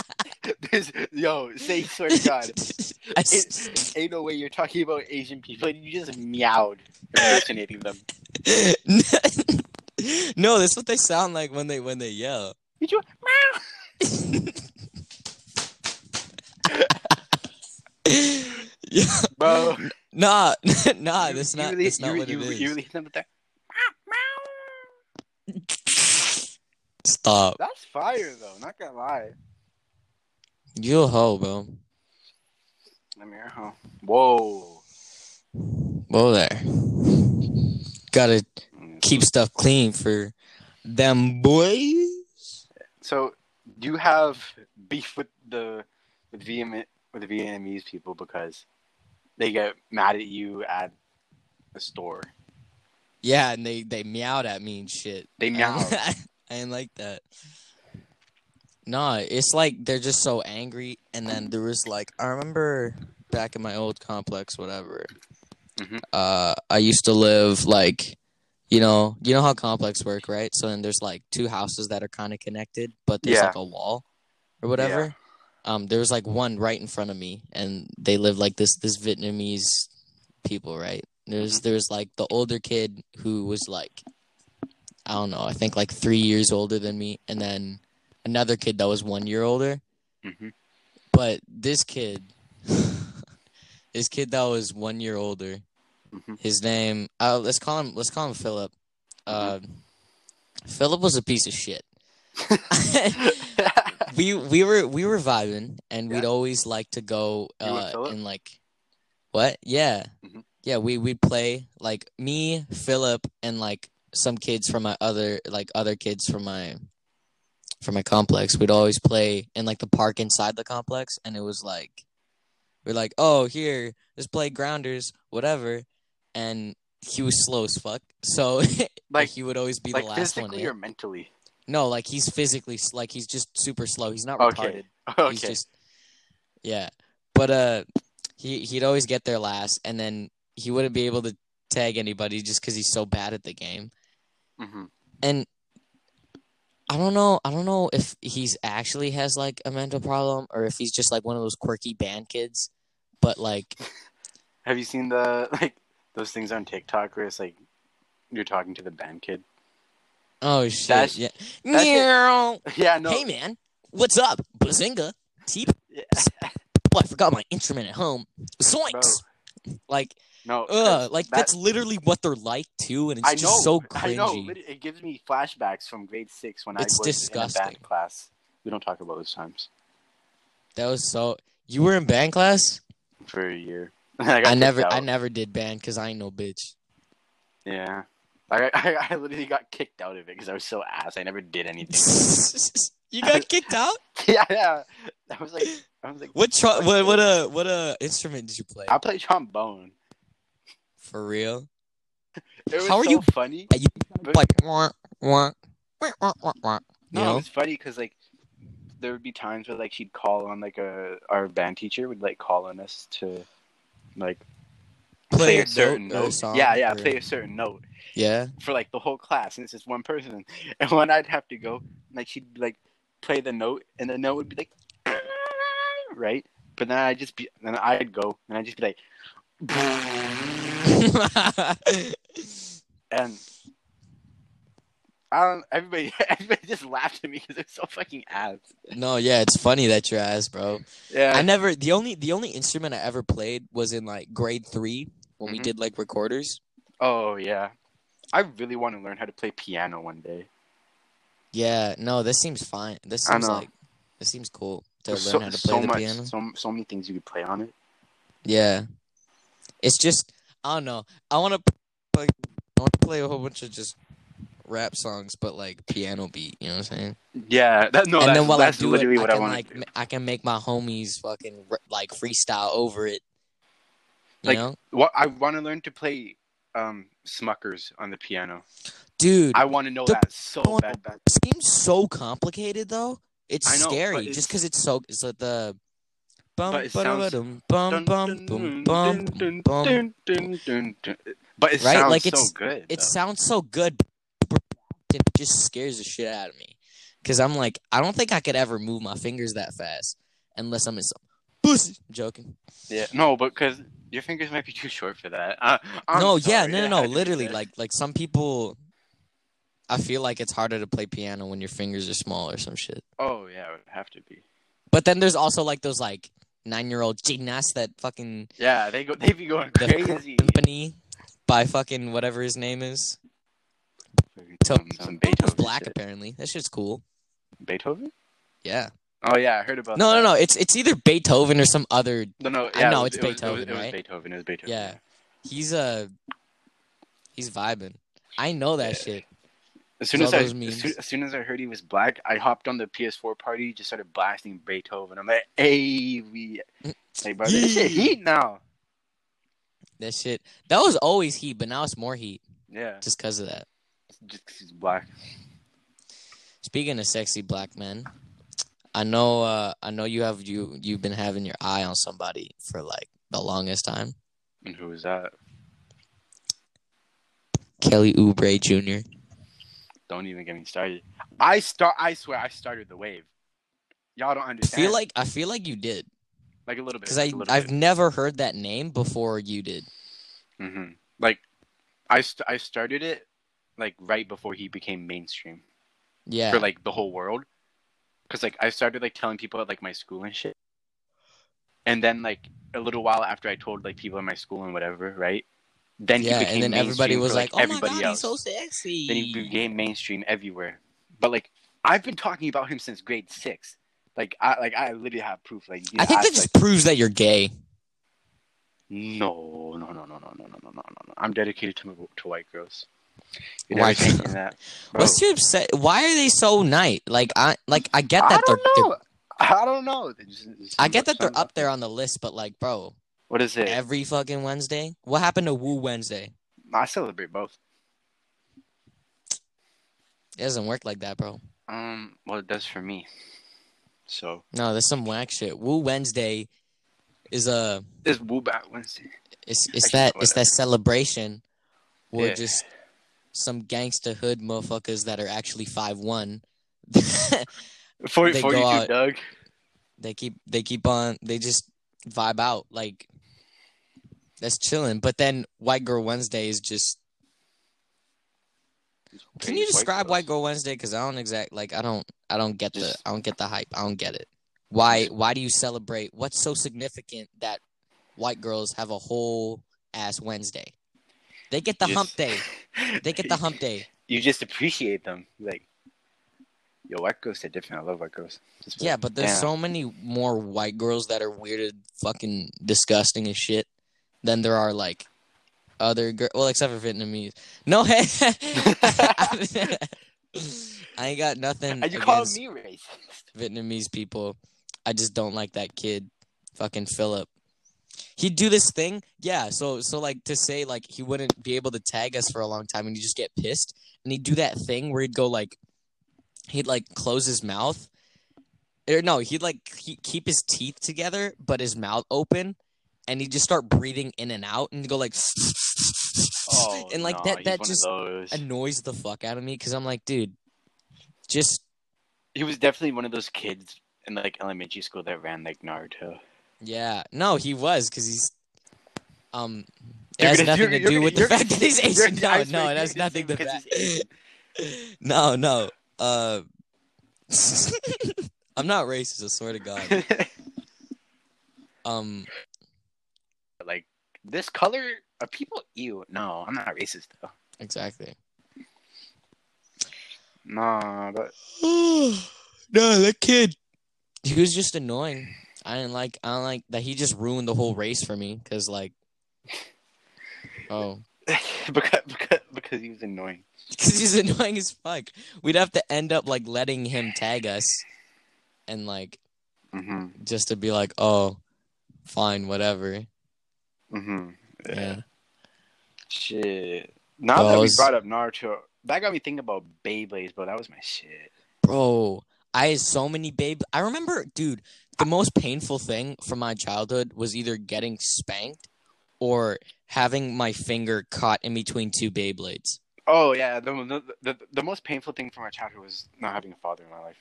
[SPEAKER 2] This- Yo, say swear to God. It, ain't no way you're talking about Asian people and you just meowed impersonating them.
[SPEAKER 1] no, that's what they sound like when they when they yell.
[SPEAKER 2] Did you meow?
[SPEAKER 1] yeah,
[SPEAKER 2] Bro,
[SPEAKER 1] nah, nah,
[SPEAKER 2] you-
[SPEAKER 1] that's not
[SPEAKER 2] really,
[SPEAKER 1] that's not
[SPEAKER 2] you,
[SPEAKER 1] what
[SPEAKER 2] you,
[SPEAKER 1] it is.
[SPEAKER 2] You really hit them with that?
[SPEAKER 1] Stop,
[SPEAKER 2] That's fire though, not gonna lie.
[SPEAKER 1] You a hoe, bro.
[SPEAKER 2] Let me hear, huh? Whoa.
[SPEAKER 1] Whoa there. Gotta
[SPEAKER 2] Mm.
[SPEAKER 1] keep stuff clean for them boys.
[SPEAKER 2] So, do you have beef with the with Vietnam with the Vietnamese people because they get mad at you at the store?
[SPEAKER 1] Yeah, and they they meowed at me and shit.
[SPEAKER 2] They meow.
[SPEAKER 1] I ain't like that. Nah, it's like they're just so angry. And then there was like I remember back in my old complex, whatever.
[SPEAKER 2] Mhm.
[SPEAKER 1] Uh, I used to live like, you know, you know how complex work, right? So then there's like two houses that are kind of connected, but there's
[SPEAKER 2] Yeah.
[SPEAKER 1] like a wall or whatever. Um, there was like one right in front of me, and they lived like this this Vietnamese people, right? There's there's like the older kid who was like I don't know, I think like three years older than me, and then another kid that was one year older.
[SPEAKER 2] hmm
[SPEAKER 1] But this kid, this kid that was one year older,
[SPEAKER 2] Mhm.
[SPEAKER 1] his name, uh, let's call him, let's call him Philip. Uh, Philip was a piece of shit. we we were we were vibing, and we'd always like to go uh, in like what? Yeah,
[SPEAKER 2] Mhm.
[SPEAKER 1] yeah. We we'd play like me, Philip, and like some kids from my other like other kids from my from my complex. We'd always play in like the park inside the complex, and it was like we're like, oh, here, let's play grounders, whatever. And he was slow as fuck, so like he would always be
[SPEAKER 2] like
[SPEAKER 1] the last one
[SPEAKER 2] physically or mentally?
[SPEAKER 1] No, like he's physically like he's just super slow. He's not
[SPEAKER 2] Okay.
[SPEAKER 1] retarded.
[SPEAKER 2] Okay.
[SPEAKER 1] He's just yeah. But uh he he'd always get there last and then he wouldn't be able to tag anybody just cuz he's so bad at the game.
[SPEAKER 2] hmm
[SPEAKER 1] And I don't know, I don't know if he's actually has like a mental problem or if he's just like one of those quirky band kids. But like
[SPEAKER 2] Have you seen the like those things on TikTok where it's like you're talking to the band kid?
[SPEAKER 1] oh shit.
[SPEAKER 2] That's-
[SPEAKER 1] yeah.
[SPEAKER 2] that's Yeah, no.
[SPEAKER 1] Hey man, what's up? Bazinga. Teep.
[SPEAKER 2] Yeah.
[SPEAKER 1] Oh, I forgot my instrument at home. Zoinks. Like
[SPEAKER 2] No.
[SPEAKER 1] Ugh, like
[SPEAKER 2] that-
[SPEAKER 1] that's literally what they're like too, and it's
[SPEAKER 2] I
[SPEAKER 1] just
[SPEAKER 2] know.
[SPEAKER 1] so
[SPEAKER 2] I know.
[SPEAKER 1] cringy.
[SPEAKER 2] It gives me flashbacks from grade six when
[SPEAKER 1] It's
[SPEAKER 2] I was in band class. We don't talk about those times
[SPEAKER 1] That was so. You were in band class?
[SPEAKER 2] for a year. I,
[SPEAKER 1] I never,
[SPEAKER 2] out.
[SPEAKER 1] I never did band because I ain't no bitch.
[SPEAKER 2] Yeah. I, I, I literally got kicked out of it because I was so ass. I never did anything.
[SPEAKER 1] you got kicked out?
[SPEAKER 2] yeah, yeah. I was like, I was like,
[SPEAKER 1] What tr- what what uh what uh instrument did you play?
[SPEAKER 2] I play trombone.
[SPEAKER 1] For real?
[SPEAKER 2] It was
[SPEAKER 1] How are
[SPEAKER 2] so
[SPEAKER 1] you-
[SPEAKER 2] funny?
[SPEAKER 1] Yeah, you
[SPEAKER 2] But-
[SPEAKER 1] like wah, wah, wah, wah, wah, wah, you
[SPEAKER 2] No,
[SPEAKER 1] know?
[SPEAKER 2] it's funny because like there would be times where like she'd call on like a our band teacher would like call on us to like play, a certain
[SPEAKER 1] note
[SPEAKER 2] note. yeah, yeah,
[SPEAKER 1] or-
[SPEAKER 2] play a certain note
[SPEAKER 1] Yeah.
[SPEAKER 2] for like the whole class, and it's just one person. And when I'd have to go, like she'd like play the note, and the note would be like right, but then I'd just be then I'd go and I'd just be like. and I don't. Everybody, everybody just laughed at me because they're so fucking ass.
[SPEAKER 1] no, yeah, it's funny that you're ass, bro.
[SPEAKER 2] Yeah,
[SPEAKER 1] I never the only the only instrument I ever played was in like grade three when we
[SPEAKER 2] Mhm.
[SPEAKER 1] did like recorders.
[SPEAKER 2] Oh yeah, I really want to learn how to play piano one day.
[SPEAKER 1] Yeah, no, this seems fine. This seems like this seems cool to
[SPEAKER 2] There's
[SPEAKER 1] learn
[SPEAKER 2] so,
[SPEAKER 1] how to
[SPEAKER 2] so
[SPEAKER 1] play the
[SPEAKER 2] much,
[SPEAKER 1] piano.
[SPEAKER 2] so so many things you could play on it.
[SPEAKER 1] Yeah, it's just I don't know. I want to play. I want to play a whole bunch of just rap songs, but like piano beat. You know what I'm saying?
[SPEAKER 2] Yeah, that no,
[SPEAKER 1] and
[SPEAKER 2] that's,
[SPEAKER 1] then while
[SPEAKER 2] that's
[SPEAKER 1] I do
[SPEAKER 2] literally
[SPEAKER 1] it,
[SPEAKER 2] what
[SPEAKER 1] I
[SPEAKER 2] I
[SPEAKER 1] can
[SPEAKER 2] want
[SPEAKER 1] like
[SPEAKER 2] do.
[SPEAKER 1] I can make my homies fucking like freestyle over it. You
[SPEAKER 2] Like,
[SPEAKER 1] know,
[SPEAKER 2] What I want to learn to play um Smuckers on the piano.
[SPEAKER 1] dude.
[SPEAKER 2] I want to know that so bad. bad.
[SPEAKER 1] Seems so complicated though. It's
[SPEAKER 2] know,
[SPEAKER 1] scary just because it's so. It's like the.
[SPEAKER 2] But it sounds-. But it
[SPEAKER 1] Right? Like,
[SPEAKER 2] so
[SPEAKER 1] it's-
[SPEAKER 2] good.
[SPEAKER 1] It
[SPEAKER 2] though.
[SPEAKER 1] sounds so good. It just scares the shit out of me. Because I'm like, I don't think I could ever move my fingers that fast unless I'm in some pussy. I'm joking.
[SPEAKER 2] Yeah, no, but because your fingers might be too short for that. I'm
[SPEAKER 1] no, yeah, no, no, no.
[SPEAKER 2] had to do
[SPEAKER 1] Literally, like, like some people. I feel like it's harder to play piano when your fingers are small or some shit.
[SPEAKER 2] Oh yeah, it would have to be.
[SPEAKER 1] But then there's also like those like nine year old gymnasts that fucking
[SPEAKER 2] Yeah, they go. They be going
[SPEAKER 1] the
[SPEAKER 2] crazy.
[SPEAKER 1] symphony by fucking whatever his name is.
[SPEAKER 2] Some, some Beethoven.
[SPEAKER 1] black
[SPEAKER 2] shit.
[SPEAKER 1] apparently. That shit's cool.
[SPEAKER 2] Beethoven?
[SPEAKER 1] Yeah.
[SPEAKER 2] Oh yeah, I heard about.
[SPEAKER 1] No,
[SPEAKER 2] that.
[SPEAKER 1] no, no. It's it's either Beethoven or some other.
[SPEAKER 2] no, no.
[SPEAKER 1] I know
[SPEAKER 2] it
[SPEAKER 1] it's
[SPEAKER 2] was- it was-
[SPEAKER 1] Beethoven,
[SPEAKER 2] it was,
[SPEAKER 1] right?
[SPEAKER 2] Beethoven. It was Beethoven.
[SPEAKER 1] Yeah. He's uh he's vibing. I know that
[SPEAKER 2] Yeah.
[SPEAKER 1] shit.
[SPEAKER 2] As soon as I, as soon, as soon as I heard he was black, I hopped on the PS4 party, just started blasting Beethoven. I'm like, hey, we, hey, bro, this shit heat now.
[SPEAKER 1] That shit. That was always heat, but now it's more heat
[SPEAKER 2] Yeah,
[SPEAKER 1] just because of that.
[SPEAKER 2] just 'cause he's black.
[SPEAKER 1] Speaking of sexy black men, I know uh I know you have you you've been having your eye on somebody for like the longest time.
[SPEAKER 2] And who is that?
[SPEAKER 1] Kelly Oubre Jr.
[SPEAKER 2] Don't even get me started. I start. I swear, I started the wave. Y'all don't understand.
[SPEAKER 1] I feel like I feel like you did
[SPEAKER 2] like a little bit.
[SPEAKER 1] because I I've
[SPEAKER 2] bit.
[SPEAKER 1] never heard that name before you did.
[SPEAKER 2] Mm-hmm. Like, I st- I started it like right before he became mainstream
[SPEAKER 1] Yeah.
[SPEAKER 2] for like the whole world. Cause like I started like telling people at like my school and shit, and then like a little while after I told like people in my school and whatever, right? Then
[SPEAKER 1] yeah,
[SPEAKER 2] he became
[SPEAKER 1] and then everybody was
[SPEAKER 2] for,
[SPEAKER 1] like, "Oh my god,
[SPEAKER 2] else.
[SPEAKER 1] he's so sexy."
[SPEAKER 2] Then he became mainstream everywhere. But like I've been talking about him since grade six. Like I like I literally have proof. Like
[SPEAKER 1] I think that just proves that you're gay.
[SPEAKER 2] no, no, no, no, no, no, no, no, no, no. I'm dedicated to to white girls. You're never
[SPEAKER 1] White
[SPEAKER 2] changing
[SPEAKER 1] girls.
[SPEAKER 2] that.
[SPEAKER 1] What's your upset? Why are they so nice? Like I like I get
[SPEAKER 2] I
[SPEAKER 1] that they're,
[SPEAKER 2] don't
[SPEAKER 1] they're
[SPEAKER 2] know. I don't know. Just- just
[SPEAKER 1] I get that they're up there on the list, but like, bro,
[SPEAKER 2] What is it?
[SPEAKER 1] every fucking Wednesday. What happened to Woo Wednesday?
[SPEAKER 2] I celebrate both.
[SPEAKER 1] It doesn't work like that, bro.
[SPEAKER 2] Um, well, it does for me. So
[SPEAKER 1] No, there's some whack shit. Woo Wednesday is a
[SPEAKER 2] it's Woo Bat Wednesday.
[SPEAKER 1] it's it's
[SPEAKER 2] Actually,
[SPEAKER 1] that it's that celebration where
[SPEAKER 2] Yeah.
[SPEAKER 1] just some gangsta hood motherfuckers that are actually five one.
[SPEAKER 2] For
[SPEAKER 1] go
[SPEAKER 2] you,
[SPEAKER 1] out-
[SPEAKER 2] too, Doug.
[SPEAKER 1] they keep they keep on they just vibe out like that's chilling. But then White Girl Wednesday is just. Can you describe
[SPEAKER 2] girls.
[SPEAKER 1] White Girl Wednesday? Because I don't exact like I don't I don't get the I don't get the hype. I don't get it. Why why do you celebrate? What's so significant that white girls have a whole ass Wednesday? They get the
[SPEAKER 2] Just-
[SPEAKER 1] hump day. They get the hump day.
[SPEAKER 2] You just appreciate them. Like, yo, white girls are different. I love white girls.
[SPEAKER 1] Yeah, but there's
[SPEAKER 2] Damn.
[SPEAKER 1] so many more white girls that are weirded, fucking disgusting as shit than there are like other girls. Well, except for Vietnamese. No, hey, I ain't got nothing
[SPEAKER 2] Are you calling me racist?
[SPEAKER 1] Vietnamese people. I just don't like that kid, fucking Philip. He'd do this thing, yeah. So so like to say like he wouldn't be able to tag us for a long time, and he'd just get pissed, and he'd do that thing where he'd go like, he'd like close his mouth, or no, he'd like he, keep his teeth together, but his mouth open, and he'd just start breathing in and out, and go like,
[SPEAKER 2] Oh,
[SPEAKER 1] and like that that just annoys the fuck out of me because I'm like, dude, just
[SPEAKER 2] He was definitely one of those kids in like elementary school that ran like Naruto.
[SPEAKER 1] yeah, no, he was because he's um. It
[SPEAKER 2] You're
[SPEAKER 1] has
[SPEAKER 2] gonna-
[SPEAKER 1] nothing to do
[SPEAKER 2] gonna-
[SPEAKER 1] with the fact that he's Asian. No, no, it has nothing to
[SPEAKER 2] do.
[SPEAKER 1] No, no. Uh, I'm not racist. I swear to God. Um,
[SPEAKER 2] this color are people ew. No, I'm not racist though.
[SPEAKER 1] exactly.
[SPEAKER 2] Nah, but
[SPEAKER 1] no, that kid. He was just annoying. I didn't like. I don't like that he just ruined the whole race for me. Cause like, oh,
[SPEAKER 2] because, because because he was annoying.
[SPEAKER 1] because he's annoying as fuck. We'd have to end up like letting him tag us, and like
[SPEAKER 2] hmm
[SPEAKER 1] just to be like, oh, fine, whatever.
[SPEAKER 2] Hmm
[SPEAKER 1] Yeah.
[SPEAKER 2] Shit. Now that we brought up Naruto, that got me thinking about Beyblades, bro. That was my shit.
[SPEAKER 1] Bro, I had so many babe. I remember, dude, the most painful thing from my childhood was either getting spanked or having my finger caught in between two Beyblades.
[SPEAKER 2] Oh yeah, the the, the, the most painful thing from my childhood was not having a father in my life.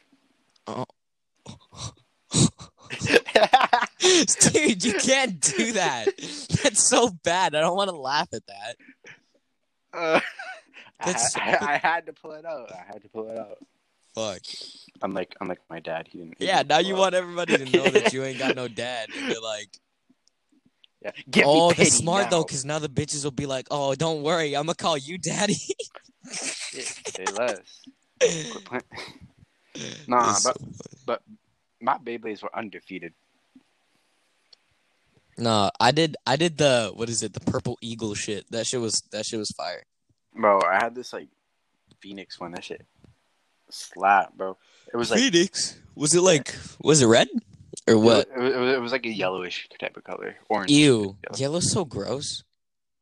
[SPEAKER 1] Dude, you can't do that. That's so bad. I don't want to laugh at that.
[SPEAKER 2] Uh, I,
[SPEAKER 1] That's-
[SPEAKER 2] I, I had to pull it out. I had to pull it out.
[SPEAKER 1] Fuck.
[SPEAKER 2] Unlike unlike my dad, he didn't. he
[SPEAKER 1] Yeah,
[SPEAKER 2] didn't
[SPEAKER 1] now you
[SPEAKER 2] out.
[SPEAKER 1] want everybody to know that you ain't got no dad. And be like,
[SPEAKER 2] Yeah. Get
[SPEAKER 1] oh, that's smart
[SPEAKER 2] now.
[SPEAKER 1] though, because now the bitches will be like, oh, don't worry, I'm gonna call you daddy.
[SPEAKER 2] Say less. Nah,
[SPEAKER 1] It's
[SPEAKER 2] but
[SPEAKER 1] so funny.
[SPEAKER 2] My Beyblades were undefeated.
[SPEAKER 1] No, I did. I did the what is it? The purple eagle shit. That shit was that shit was fire.
[SPEAKER 2] Bro, I had this like Phoenix one. That shit slap, bro. It was like
[SPEAKER 1] Phoenix. Was it like? Was it red or what?
[SPEAKER 2] It was, it was, it was like a yellowish type of color, orange.
[SPEAKER 1] Ew,
[SPEAKER 2] Yellow.
[SPEAKER 1] yellow's so gross.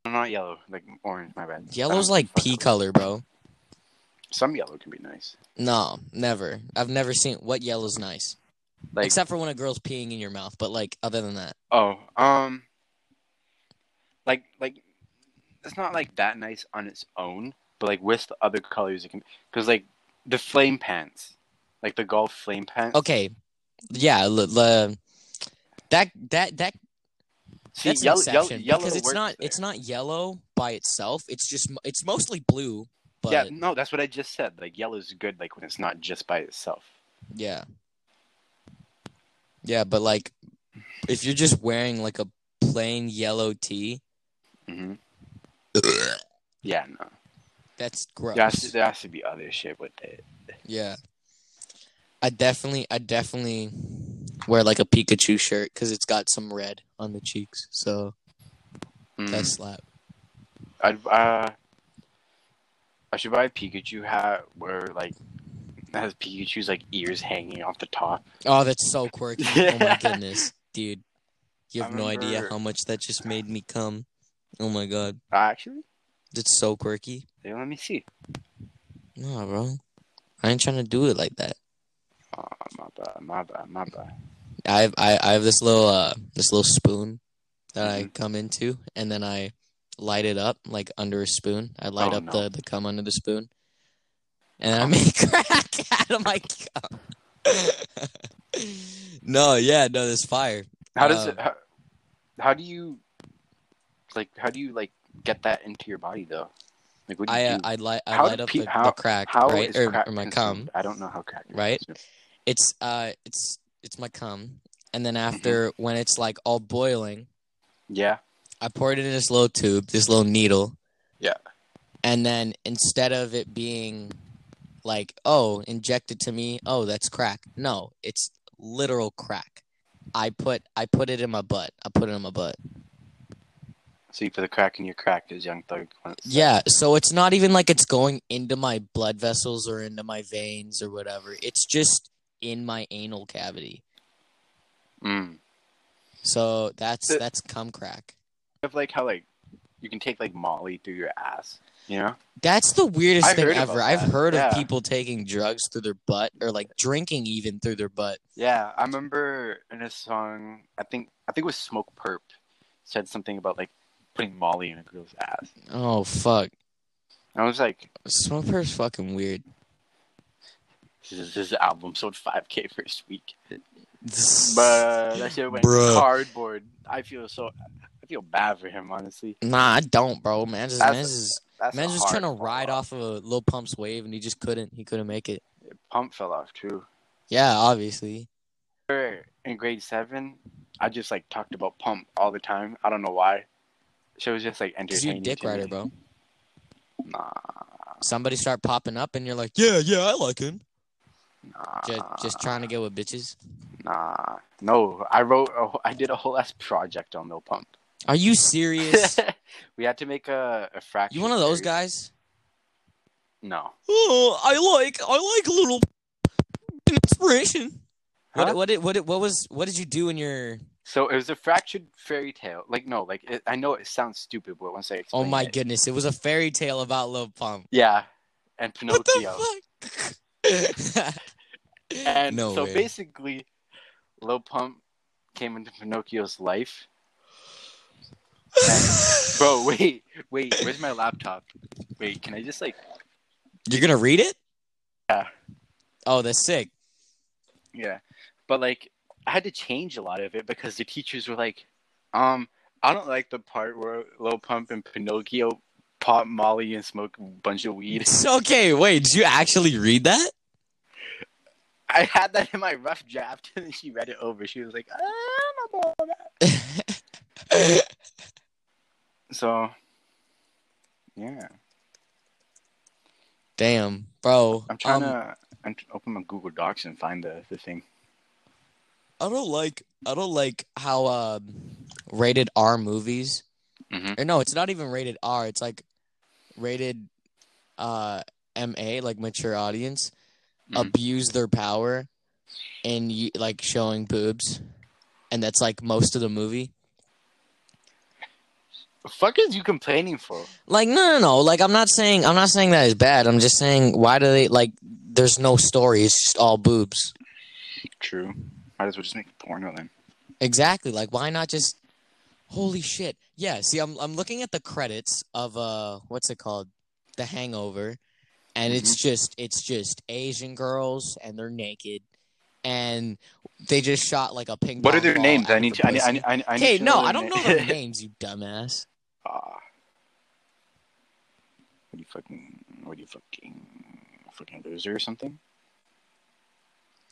[SPEAKER 2] No, not yellow, like orange. My bad.
[SPEAKER 1] Yellow's like pea color, bro.
[SPEAKER 2] Some yellow can be nice.
[SPEAKER 1] No, never. I've never seen what yellow's nice,
[SPEAKER 2] Like
[SPEAKER 1] except for when a girl's peeing in your mouth. But like, other than that,
[SPEAKER 2] oh, um, like like it's not like that nice on its own, but like with the other colors, it can because like the flame pants, like the golf flame pants.
[SPEAKER 1] okay, yeah, l- l- that that that
[SPEAKER 2] See,
[SPEAKER 1] that's
[SPEAKER 2] yellow, yellow, yellow
[SPEAKER 1] because it's not
[SPEAKER 2] there.
[SPEAKER 1] it's not yellow by itself. It's just it's mostly blue. But
[SPEAKER 2] yeah, no, that's what I just said. Like yellow's good, like when it's not just by itself.
[SPEAKER 1] Yeah. Yeah, but like if you're just wearing like a plain yellow tee,
[SPEAKER 2] hmm Yeah, no.
[SPEAKER 1] that's gross.
[SPEAKER 2] There has, to, there has to be other shit with it.
[SPEAKER 1] Yeah. I definitely I definitely wear like a Pikachu shirt cuz it's got some red on the cheeks. So
[SPEAKER 2] Mm.
[SPEAKER 1] that slap.
[SPEAKER 2] I'd uh, I should buy a Pikachu hat where like it has Pikachu's like ears hanging off the top.
[SPEAKER 1] Oh, that's so quirky. Oh my goodness, dude. You
[SPEAKER 2] I
[SPEAKER 1] have no idea how much that just made me come. Oh my god.
[SPEAKER 2] Uh, actually,
[SPEAKER 1] That's so quirky.
[SPEAKER 2] yeah, let me see.
[SPEAKER 1] No, bro. I ain't trying to do it like that.
[SPEAKER 2] Oh, my bad, my bad, my bad.
[SPEAKER 1] I have I, I have this little uh this little spoon that I
[SPEAKER 2] Mhm.
[SPEAKER 1] come into and then I light it up like under a spoon. I light
[SPEAKER 2] Oh,
[SPEAKER 1] up
[SPEAKER 2] no.
[SPEAKER 1] the the cum under the spoon. And then I make crack out of my cum. no, yeah, no, this fire.
[SPEAKER 2] How does
[SPEAKER 1] Uh,
[SPEAKER 2] it? How, how do you like? How do you like get that into your body though? Like, what do you
[SPEAKER 1] I uh,
[SPEAKER 2] do?
[SPEAKER 1] I light I
[SPEAKER 2] How
[SPEAKER 1] light up
[SPEAKER 2] pe-
[SPEAKER 1] the,
[SPEAKER 2] how-
[SPEAKER 1] the crack, right? Or,
[SPEAKER 2] crack
[SPEAKER 1] or my
[SPEAKER 2] consumed?
[SPEAKER 1] cum.
[SPEAKER 2] I don't know how crack.
[SPEAKER 1] Right?
[SPEAKER 2] consumed.
[SPEAKER 1] It's uh it's it's my cum. And then after when it's like all boiling,
[SPEAKER 2] Yeah.
[SPEAKER 1] I pour it in this little tube, this little needle.
[SPEAKER 2] Yeah.
[SPEAKER 1] And then instead of it being like, oh, injected to me, oh, that's crack. No, it's literal crack. I put I put it in my butt. I put it in my butt.
[SPEAKER 2] So you put the crack in your crack, as Young Thug once.
[SPEAKER 1] Yeah, so it's not even like it's going into my blood vessels or into my veins or whatever. It's just in my anal cavity.
[SPEAKER 2] Mm.
[SPEAKER 1] So that's
[SPEAKER 2] The-
[SPEAKER 1] that's cum crack.
[SPEAKER 2] Of like how like you can take like Molly through your ass. You know?
[SPEAKER 1] That's the weirdest
[SPEAKER 2] I
[SPEAKER 1] thing ever. I've heard
[SPEAKER 2] Yeah.
[SPEAKER 1] of people taking drugs through their butt or like drinking even through their butt.
[SPEAKER 2] Yeah, I remember in a song. I think I think it was Smokepurpp said something about like putting Molly in a girl's ass.
[SPEAKER 1] Oh fuck.
[SPEAKER 2] I was like,
[SPEAKER 1] Smoker's fucking weird.
[SPEAKER 2] this is this album sold 5k first week, but that shit went
[SPEAKER 1] Bruh.
[SPEAKER 2] cardboard. I feel so. I feel bad for him, honestly.
[SPEAKER 1] Nah, I don't, bro. Man, just man's just
[SPEAKER 2] That's
[SPEAKER 1] man's just trying to ride off of a Lil Pump's wave, and he just couldn't. He couldn't make it.
[SPEAKER 2] Pump fell off too.
[SPEAKER 1] Yeah, obviously.
[SPEAKER 2] In grade seven, I just like talked about Pump all the time. I don't know why. She was just like
[SPEAKER 1] Cause you're a dick
[SPEAKER 2] to me.
[SPEAKER 1] rider, bro.
[SPEAKER 2] Nah,
[SPEAKER 1] Somebody start popping up, and you're like, yeah, yeah, I like him.
[SPEAKER 2] nah,
[SPEAKER 1] Just, just trying to get with bitches.
[SPEAKER 2] Nah, no. I wrote. A, I did a whole ass project on Lil Pump.
[SPEAKER 1] Are you serious?
[SPEAKER 2] we had to make a, a fraction.
[SPEAKER 1] you one of those
[SPEAKER 2] series.
[SPEAKER 1] guys?
[SPEAKER 2] No.
[SPEAKER 1] Oh, I like, I like little inspiration.
[SPEAKER 2] Huh?
[SPEAKER 1] What, what, did, what, did, what was, what did you do in your?
[SPEAKER 2] So it was a fractured fairy tale. Like no, like it, I know it sounds stupid, but once I
[SPEAKER 1] oh
[SPEAKER 2] explain.
[SPEAKER 1] Oh my
[SPEAKER 2] it-
[SPEAKER 1] goodness! It was a fairy tale about Lil Pump.
[SPEAKER 2] yeah, and
[SPEAKER 1] What
[SPEAKER 2] Pinocchio.
[SPEAKER 1] the fuck?
[SPEAKER 2] And
[SPEAKER 1] no
[SPEAKER 2] so
[SPEAKER 1] way.
[SPEAKER 2] basically, Lil Pump came into Pinocchio's life. Bro, wait, wait, where's my laptop? Wait, can I just like
[SPEAKER 1] You're gonna read it?
[SPEAKER 2] Yeah.
[SPEAKER 1] Oh, that's sick.
[SPEAKER 2] Yeah. But like I had to change a lot of it because the teachers were like, um, I don't like the part where Lil Pump and Pinocchio pop Molly and smoke a bunch of weed.
[SPEAKER 1] Okay. Wait, did you actually read that?
[SPEAKER 2] I had that in my rough draft and then she read it over. She was like, "Ah, I don't know about that. So yeah.
[SPEAKER 1] Damn, bro.
[SPEAKER 2] I'm trying
[SPEAKER 1] um,
[SPEAKER 2] to I'm open my Google Docs and find the, the thing.
[SPEAKER 1] I don't like. I don't like how um, rated R movies.
[SPEAKER 2] Mhm.
[SPEAKER 1] Or no, it's not even rated R. It's like rated uh, MA, like mature audience,
[SPEAKER 2] Mhm.
[SPEAKER 1] abuse their power in like showing boobs, and that's like most of the movie.
[SPEAKER 2] The fuck is you complaining for?
[SPEAKER 1] Like no, no, no. Like I'm not saying I'm not saying that is bad. I'm just saying why do they like? There's no story. It's just all boobs.
[SPEAKER 2] True. Might as well just make porno then.
[SPEAKER 1] Exactly. Like why not just? Holy shit! Yeah. See, I'm I'm looking at the credits of uh, what's it called, The Hangover, and it's just it's just Asian girls and they're naked, and they just shot like a ping.
[SPEAKER 2] What are their names? I need to. I need. I need, I need,
[SPEAKER 1] Hey, no, I don't know their names, you dumbass.
[SPEAKER 2] Ah. What do you fucking? What do you fucking? Fucking loser or something?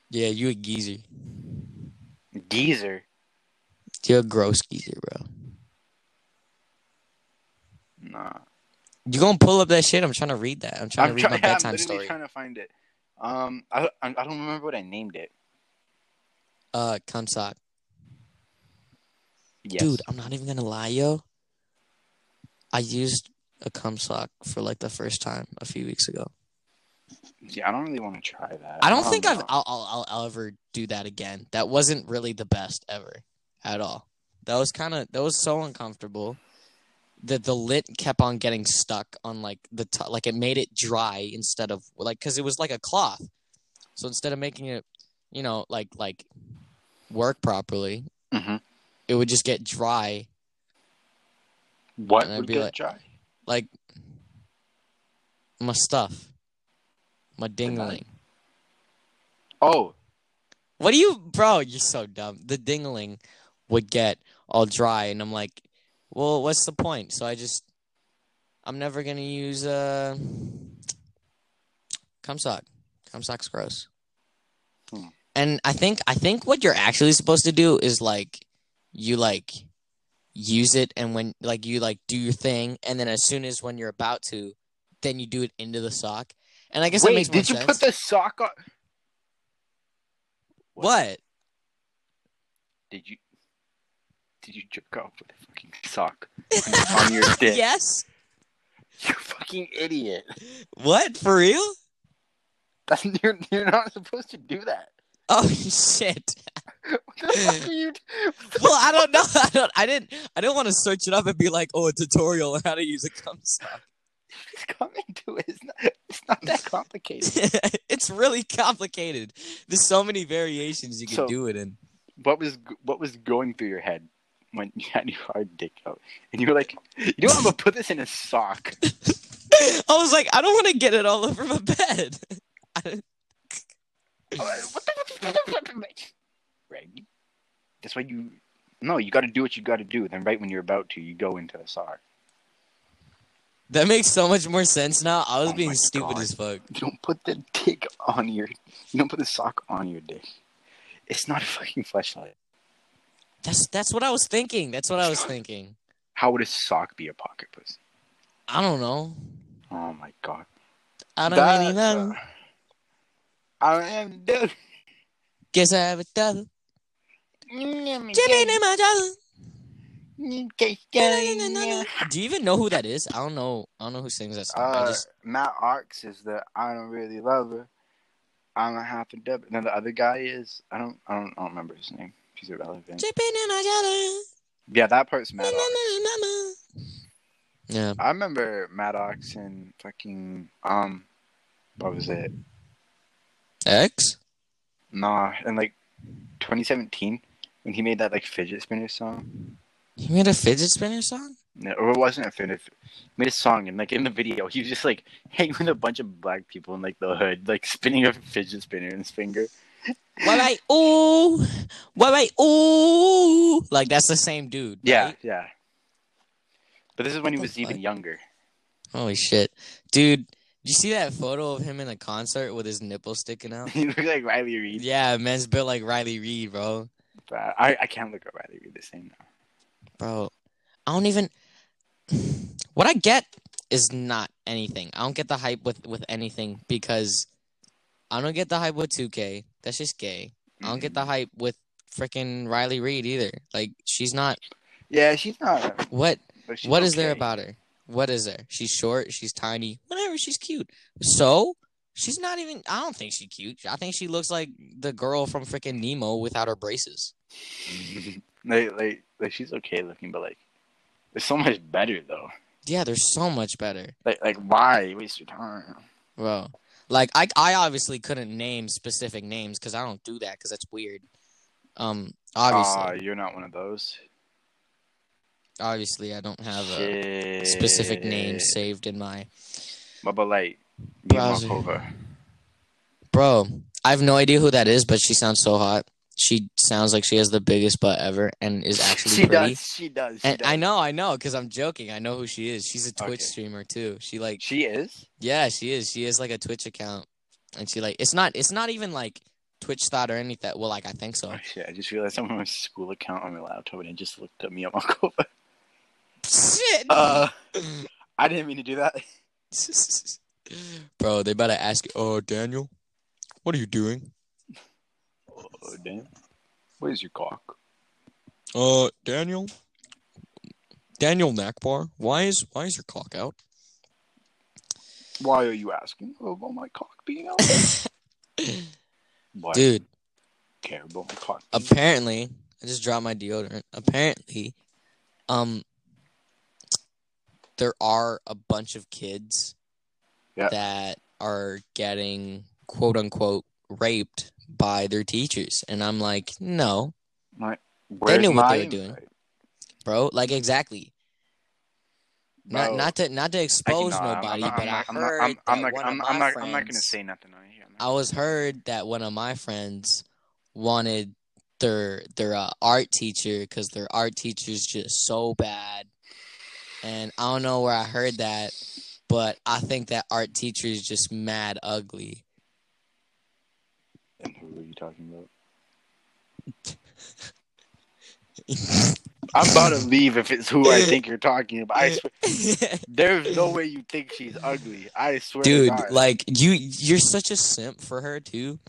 [SPEAKER 1] Yeah, you a geezer.
[SPEAKER 2] Geezer.
[SPEAKER 1] You're a gross geezer, bro.
[SPEAKER 2] Nah.
[SPEAKER 1] You gonna pull up that shit? I'm trying to read that. I'm trying
[SPEAKER 2] I'm
[SPEAKER 1] to read my
[SPEAKER 2] trying. I'm literally
[SPEAKER 1] story.
[SPEAKER 2] trying to find it. Um, I, I I don't remember what I named it.
[SPEAKER 1] Uh, cum sock.
[SPEAKER 2] Yes.
[SPEAKER 1] Dude, I'm not even gonna lie, yo. I used a cum sock for like the first time a few weeks ago.
[SPEAKER 2] Yeah, I don't really want to try that.
[SPEAKER 1] I don't think I've
[SPEAKER 2] know.
[SPEAKER 1] I'll, I'll I'll I'll ever do that again. That wasn't really the best ever, at all. That was kind of that was so uncomfortable that the lint kept on getting stuck on like the t- like it made it dry instead of like because it was like a cloth. So instead of making it, you know, like like work properly,
[SPEAKER 2] Mhm.
[SPEAKER 1] it would just get dry
[SPEAKER 2] What
[SPEAKER 1] be
[SPEAKER 2] get
[SPEAKER 1] like-
[SPEAKER 2] dry?
[SPEAKER 1] like my stuff, my dingling.
[SPEAKER 2] Oh,
[SPEAKER 1] What do you, bro? You're so dumb. The dingling would get all dry, and I'm like, well, what's the point? So I just, I'm never gonna use uh, cum sock. Cum sock's gross.
[SPEAKER 2] Hmm.
[SPEAKER 1] And I think I think what you're actually supposed to do is like, you like use it, and when like you like do your thing, and then as soon as when you're about to, then you do it into the sock. And I guess that
[SPEAKER 2] wait.
[SPEAKER 1] makes more
[SPEAKER 2] Did you
[SPEAKER 1] sense.
[SPEAKER 2] put the sock on?
[SPEAKER 1] what?
[SPEAKER 2] Did you? Did you jerk off with a fucking sock on, on your dick?
[SPEAKER 1] yes.
[SPEAKER 2] You fucking idiot.
[SPEAKER 1] What for real?
[SPEAKER 2] That's you're, you're not supposed to do that.
[SPEAKER 1] Oh shit!
[SPEAKER 2] What the fuck are you?
[SPEAKER 1] Well, I don't know. I don't. I didn't. I didn't want to search it up and be like, "Oh, a tutorial on how to use a cum sock."
[SPEAKER 2] Just come into it. It's not, it's not that complicated.
[SPEAKER 1] it's really complicated. There's so many variations you can
[SPEAKER 2] So-
[SPEAKER 1] do it in.
[SPEAKER 2] what was what was going through your head when you had your hard dick out, and you were like, you know, what? I'm gonna put this in a sock.
[SPEAKER 1] I was like, I don't want to get it all over my bed. I-
[SPEAKER 2] what the? Right. That's why you. No, you got to do what you got to do. Then, right when you're about to, you go into the sock.
[SPEAKER 1] that makes so much more sense now. I was
[SPEAKER 2] Oh
[SPEAKER 1] being stupid
[SPEAKER 2] God.
[SPEAKER 1] as fuck.
[SPEAKER 2] You don't put the dick on your. You don't put the sock on your dick. It's not a fucking flashlight.
[SPEAKER 1] That's that's what I was thinking. That's what I was thinking.
[SPEAKER 2] How would a sock be a pocket pussy?
[SPEAKER 1] I don't know.
[SPEAKER 2] Oh my god.
[SPEAKER 1] I don't
[SPEAKER 2] That,
[SPEAKER 1] really know.
[SPEAKER 2] uh, I am the.
[SPEAKER 1] Guess I have a double. Chipping in. Do you even know who that is? I don't know. I don't know who sings that song.
[SPEAKER 2] Uh,
[SPEAKER 1] just
[SPEAKER 2] Matt Ox is the I don't really love her. I'm a half a dub. Then the other guy is I don't I don't I don't remember his name. He's irrelevant.
[SPEAKER 1] chipping in my
[SPEAKER 2] Yeah, that part's Matt
[SPEAKER 1] dollar.
[SPEAKER 2] Ox.
[SPEAKER 1] Yeah.
[SPEAKER 2] I remember Matt Ox and fucking um, what was it?
[SPEAKER 1] X?
[SPEAKER 2] Nah, in like 2017 when he made that like fidget spinner song.
[SPEAKER 1] He made a fidget spinner song?
[SPEAKER 2] No, or it wasn't a fidget. He made a song and like in the video he was just like hanging with a bunch of black people in like the hood, like spinning a fidget spinner in his finger.
[SPEAKER 1] Why wait, ooh, why wait, ooh. Like that's the same dude.
[SPEAKER 2] Yeah,
[SPEAKER 1] right?
[SPEAKER 2] yeah. But this is when he was even younger.
[SPEAKER 1] Holy shit, dude! Did you see that photo of him in a concert with his nipple sticking out?
[SPEAKER 2] he looked like Riley Reid.
[SPEAKER 1] yeah, man's built like Riley Reid, bro.
[SPEAKER 2] But I, I can't look at Riley Reid the same now.
[SPEAKER 1] Bro, I don't even. What I get is not anything. I don't get the hype with with anything because I don't get the hype with 2K. That's just gay. I don't get mm-hmm. the hype with freaking Riley Reid either. Like she's not.
[SPEAKER 2] Yeah, she's not.
[SPEAKER 1] What
[SPEAKER 2] she's
[SPEAKER 1] what is there about her? What is there? She's short. She's tiny. Whatever. She's cute. So she's not even. I don't think she's cute. I think she looks like the girl from freaking Nemo without her braces.
[SPEAKER 2] like, like, like she's okay looking, but like, there's so much better though.
[SPEAKER 1] Yeah, they're so much better.
[SPEAKER 2] Like, like why waste your time?
[SPEAKER 1] Bro, like I, I obviously couldn't name specific names because I don't do that because that's weird. Um, obviously,
[SPEAKER 2] Aw, you're not one of those.
[SPEAKER 1] obviously, I don't have a
[SPEAKER 2] Shit.
[SPEAKER 1] specific name saved in my.
[SPEAKER 2] But, but like,
[SPEAKER 1] Bro, I have no idea who that is, but she sounds so hot. She sounds like she has the biggest butt ever and is actually
[SPEAKER 2] she
[SPEAKER 1] pretty.
[SPEAKER 2] does. She does. She
[SPEAKER 1] And
[SPEAKER 2] does.
[SPEAKER 1] I know, I know, because I'm joking. I know who she is. She's a Twitch
[SPEAKER 2] Okay.
[SPEAKER 1] streamer too. She like,
[SPEAKER 2] She is.
[SPEAKER 1] yeah, she is. She is like a Twitch account, and she like, it's not, it's not even like Twitch thought or anything. Well, like I think so.
[SPEAKER 2] Oh shit! I just realized I'm on my school account on my laptop and it just looked at Mia Malkova.
[SPEAKER 1] Shit.
[SPEAKER 2] Uh, I didn't mean to do that.
[SPEAKER 1] Bro, they better ask you. Oh, Daniel, what are you doing?
[SPEAKER 2] Oh damn! Where's your cock?
[SPEAKER 1] Uh, Daniel. Daniel Nakbar, why is why is your cock out?
[SPEAKER 2] Why are you asking about my cock being out? Why
[SPEAKER 1] Dude,
[SPEAKER 2] care about my cock?
[SPEAKER 1] apparently, I just dropped my deodorant. Apparently, um, there are a bunch of kids
[SPEAKER 2] Yeah.
[SPEAKER 1] that are getting quote unquote raped by their teachers, and I'm like, no,
[SPEAKER 2] Where's
[SPEAKER 1] knew what they were doing.
[SPEAKER 2] invite?
[SPEAKER 1] bro, like exactly. Not
[SPEAKER 2] Bro,
[SPEAKER 1] not to not to
[SPEAKER 2] I can-
[SPEAKER 1] expose
[SPEAKER 2] I'm-
[SPEAKER 1] nobody,
[SPEAKER 2] I'm
[SPEAKER 1] but I
[SPEAKER 2] I'm not-
[SPEAKER 1] heard
[SPEAKER 2] I'm, I'm
[SPEAKER 1] that
[SPEAKER 2] not.
[SPEAKER 1] one
[SPEAKER 2] I'm,
[SPEAKER 1] of
[SPEAKER 2] I'm
[SPEAKER 1] my
[SPEAKER 2] not. I'm not gonna say nothing on here. I'm
[SPEAKER 1] I was heard that one of my friends wanted their their uh, art teacher because their art teacher's just so bad, and I don't know where I heard that, but I think that art teacher is just mad ugly.
[SPEAKER 2] And who are you talking about? I'm about to leave if it's who I think you're talking about. I swear, there's no way you think she's ugly. I swear, to
[SPEAKER 1] Dude, like you, you're such a simp for her too.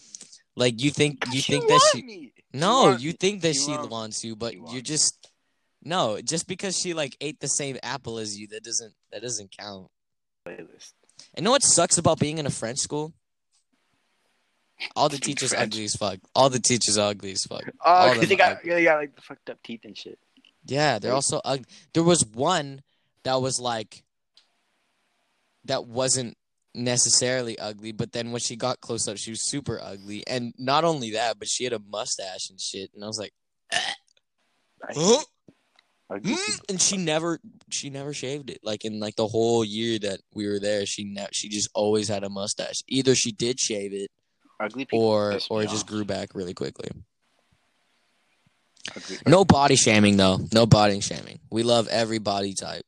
[SPEAKER 1] Like you think you
[SPEAKER 2] She
[SPEAKER 1] think that she
[SPEAKER 2] me.
[SPEAKER 1] no,
[SPEAKER 2] wants
[SPEAKER 1] you think that
[SPEAKER 2] She
[SPEAKER 1] she
[SPEAKER 2] wants-
[SPEAKER 1] you, but
[SPEAKER 2] she
[SPEAKER 1] you're just no. Just because she like ate the same apple as you, that doesn't that doesn't count.
[SPEAKER 2] Playlist.
[SPEAKER 1] And know what sucks about being in a French school? All the teachers
[SPEAKER 2] French.
[SPEAKER 1] ugly as fuck. All the teachers are ugly as fuck.
[SPEAKER 2] Oh, because they got
[SPEAKER 1] ugly.
[SPEAKER 2] yeah, they got like the fucked up teeth and shit.
[SPEAKER 1] Yeah, they're also ugly. There was one that was like that wasn't necessarily ugly, but then when she got close up, she was super ugly. And not only that, but she had a mustache and shit. And I was like, huh? Mm? and she never, she never shaved it. Like in like the whole year that we were there, she ne- she just always had a mustache. Either she did shave it,
[SPEAKER 2] Ugly
[SPEAKER 1] or or it just grew back really quickly. No body shaming though. No body shaming. We love every body type.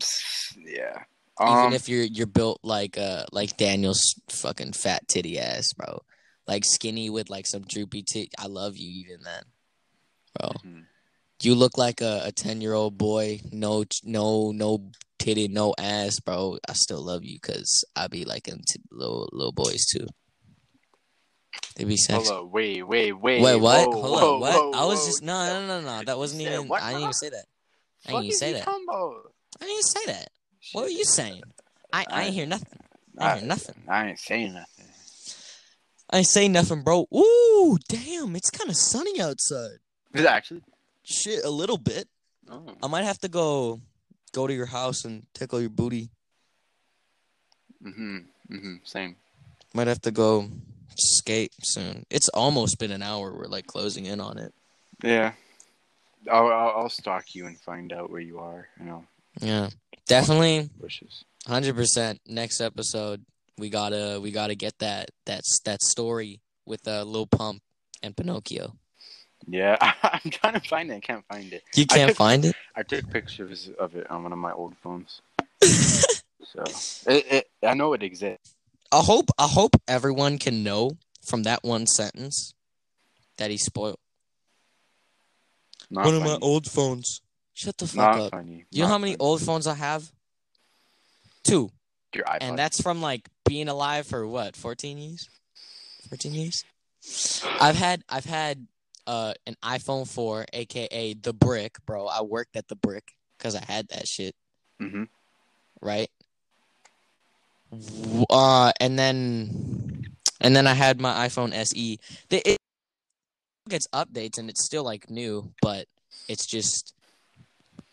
[SPEAKER 2] Yeah.
[SPEAKER 1] Even
[SPEAKER 2] Um,
[SPEAKER 1] if you're you're built like uh like Daniel's fucking fat titty ass, bro. Like skinny with like some droopy tit. I love you even then, bro.
[SPEAKER 2] mhm.
[SPEAKER 1] You look like a, a ten year old boy. No no no titty, no ass, bro. I still love you because I be liking t- little little boys too. They be sexy.
[SPEAKER 2] Hold up, wait, wait, wait.
[SPEAKER 1] Wait, what?
[SPEAKER 2] Whoa,
[SPEAKER 1] Hold
[SPEAKER 2] whoa,
[SPEAKER 1] up, what?
[SPEAKER 2] whoa,
[SPEAKER 1] I was just no no no no. That wasn't even. I didn't even say that. I didn't even say that. I didn't even say that. What were you saying? I I ain't hear nothing. I
[SPEAKER 2] I,
[SPEAKER 1] ain't hear nothing.
[SPEAKER 2] I ain't saying nothing.
[SPEAKER 1] I ain't say nothing, bro. Ooh, damn, it's kind of sunny outside.
[SPEAKER 2] Is it actually?
[SPEAKER 1] Shit, a little bit.
[SPEAKER 2] Oh.
[SPEAKER 1] I might have to go go to your house and tickle your booty.
[SPEAKER 2] Mhm. Mhm. Same.
[SPEAKER 1] Might have to go skate soon. It's almost been an hour. We're like closing in on it.
[SPEAKER 2] Yeah. I'll, I'll I'll stalk you and find out where you are. You know,
[SPEAKER 1] Yeah, definitely,
[SPEAKER 2] bushes.
[SPEAKER 1] hundred percent. Next episode, we gotta we gotta get that that that story with uh, Lil Pump and Pinocchio.
[SPEAKER 2] Yeah, I'm trying to find it. I can't find it.
[SPEAKER 1] You can't
[SPEAKER 2] took-
[SPEAKER 1] find it.
[SPEAKER 2] I took pictures of it on one of my old phones. so it, it, I know it exists.
[SPEAKER 1] I hope I hope everyone can know from that one sentence that he spoiled.
[SPEAKER 2] Not
[SPEAKER 1] one of my old phones. Shut the fuck
[SPEAKER 2] Not
[SPEAKER 1] up.
[SPEAKER 2] funny.
[SPEAKER 1] You know how many
[SPEAKER 2] funny.
[SPEAKER 1] old phones I have? Two.
[SPEAKER 2] Your iPod.
[SPEAKER 1] And that's from like being alive for what, 14 years? 14 years? I've had I've had uh an iPhone 4 aka the brick, bro. I worked at the brick cuz I had that shit,
[SPEAKER 2] hmm
[SPEAKER 1] right? Uh and then and then I had my iPhone SE. The, it gets updates and it's still like new, but it's just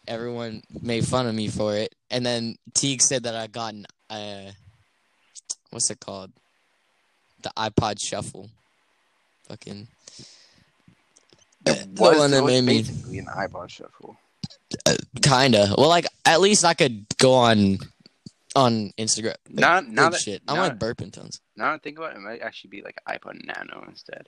[SPEAKER 1] everyone made fun of me for it. And then Teague said that I got an uh what's it called? The iPod Shuffle. Fucking
[SPEAKER 2] It
[SPEAKER 1] the one that
[SPEAKER 2] was
[SPEAKER 1] made me
[SPEAKER 2] basically an iPod shuffle.
[SPEAKER 1] Uh, kinda. Well, like at least I could go on on Instagram. Like,
[SPEAKER 2] Now, now that
[SPEAKER 1] shit. I'm
[SPEAKER 2] now,
[SPEAKER 1] like burping tons.
[SPEAKER 2] now I think about it, it might actually be like iPod Nano instead.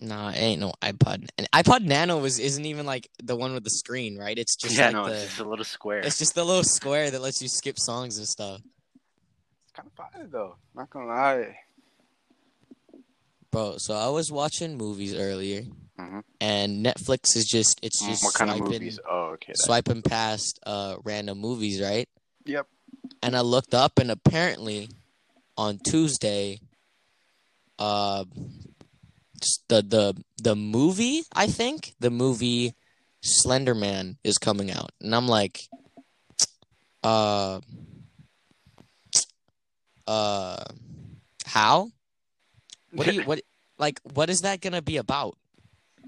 [SPEAKER 1] Nah, it ain't no iPod. And iPod Nano is isn't even like the one with the screen, right? It's just
[SPEAKER 2] yeah,
[SPEAKER 1] like
[SPEAKER 2] no,
[SPEAKER 1] the
[SPEAKER 2] it's just a little square.
[SPEAKER 1] it's just the little square that lets you skip songs and stuff.
[SPEAKER 2] It's kind of fire though. Not gonna lie.
[SPEAKER 1] Bro, so I was watching movies earlier,
[SPEAKER 2] Mhm.
[SPEAKER 1] and Netflix is just it's
[SPEAKER 2] Mm,
[SPEAKER 1] just
[SPEAKER 2] what kind of
[SPEAKER 1] swiping
[SPEAKER 2] movies? Oh, okay.
[SPEAKER 1] swiping past uh random movies, right?
[SPEAKER 2] Yep.
[SPEAKER 1] And I looked up, and apparently on Tuesday, uh, the the the movie I think the movie Slender Man is coming out, and I'm like, uh, uh, how? What do you what like? What is that gonna be about?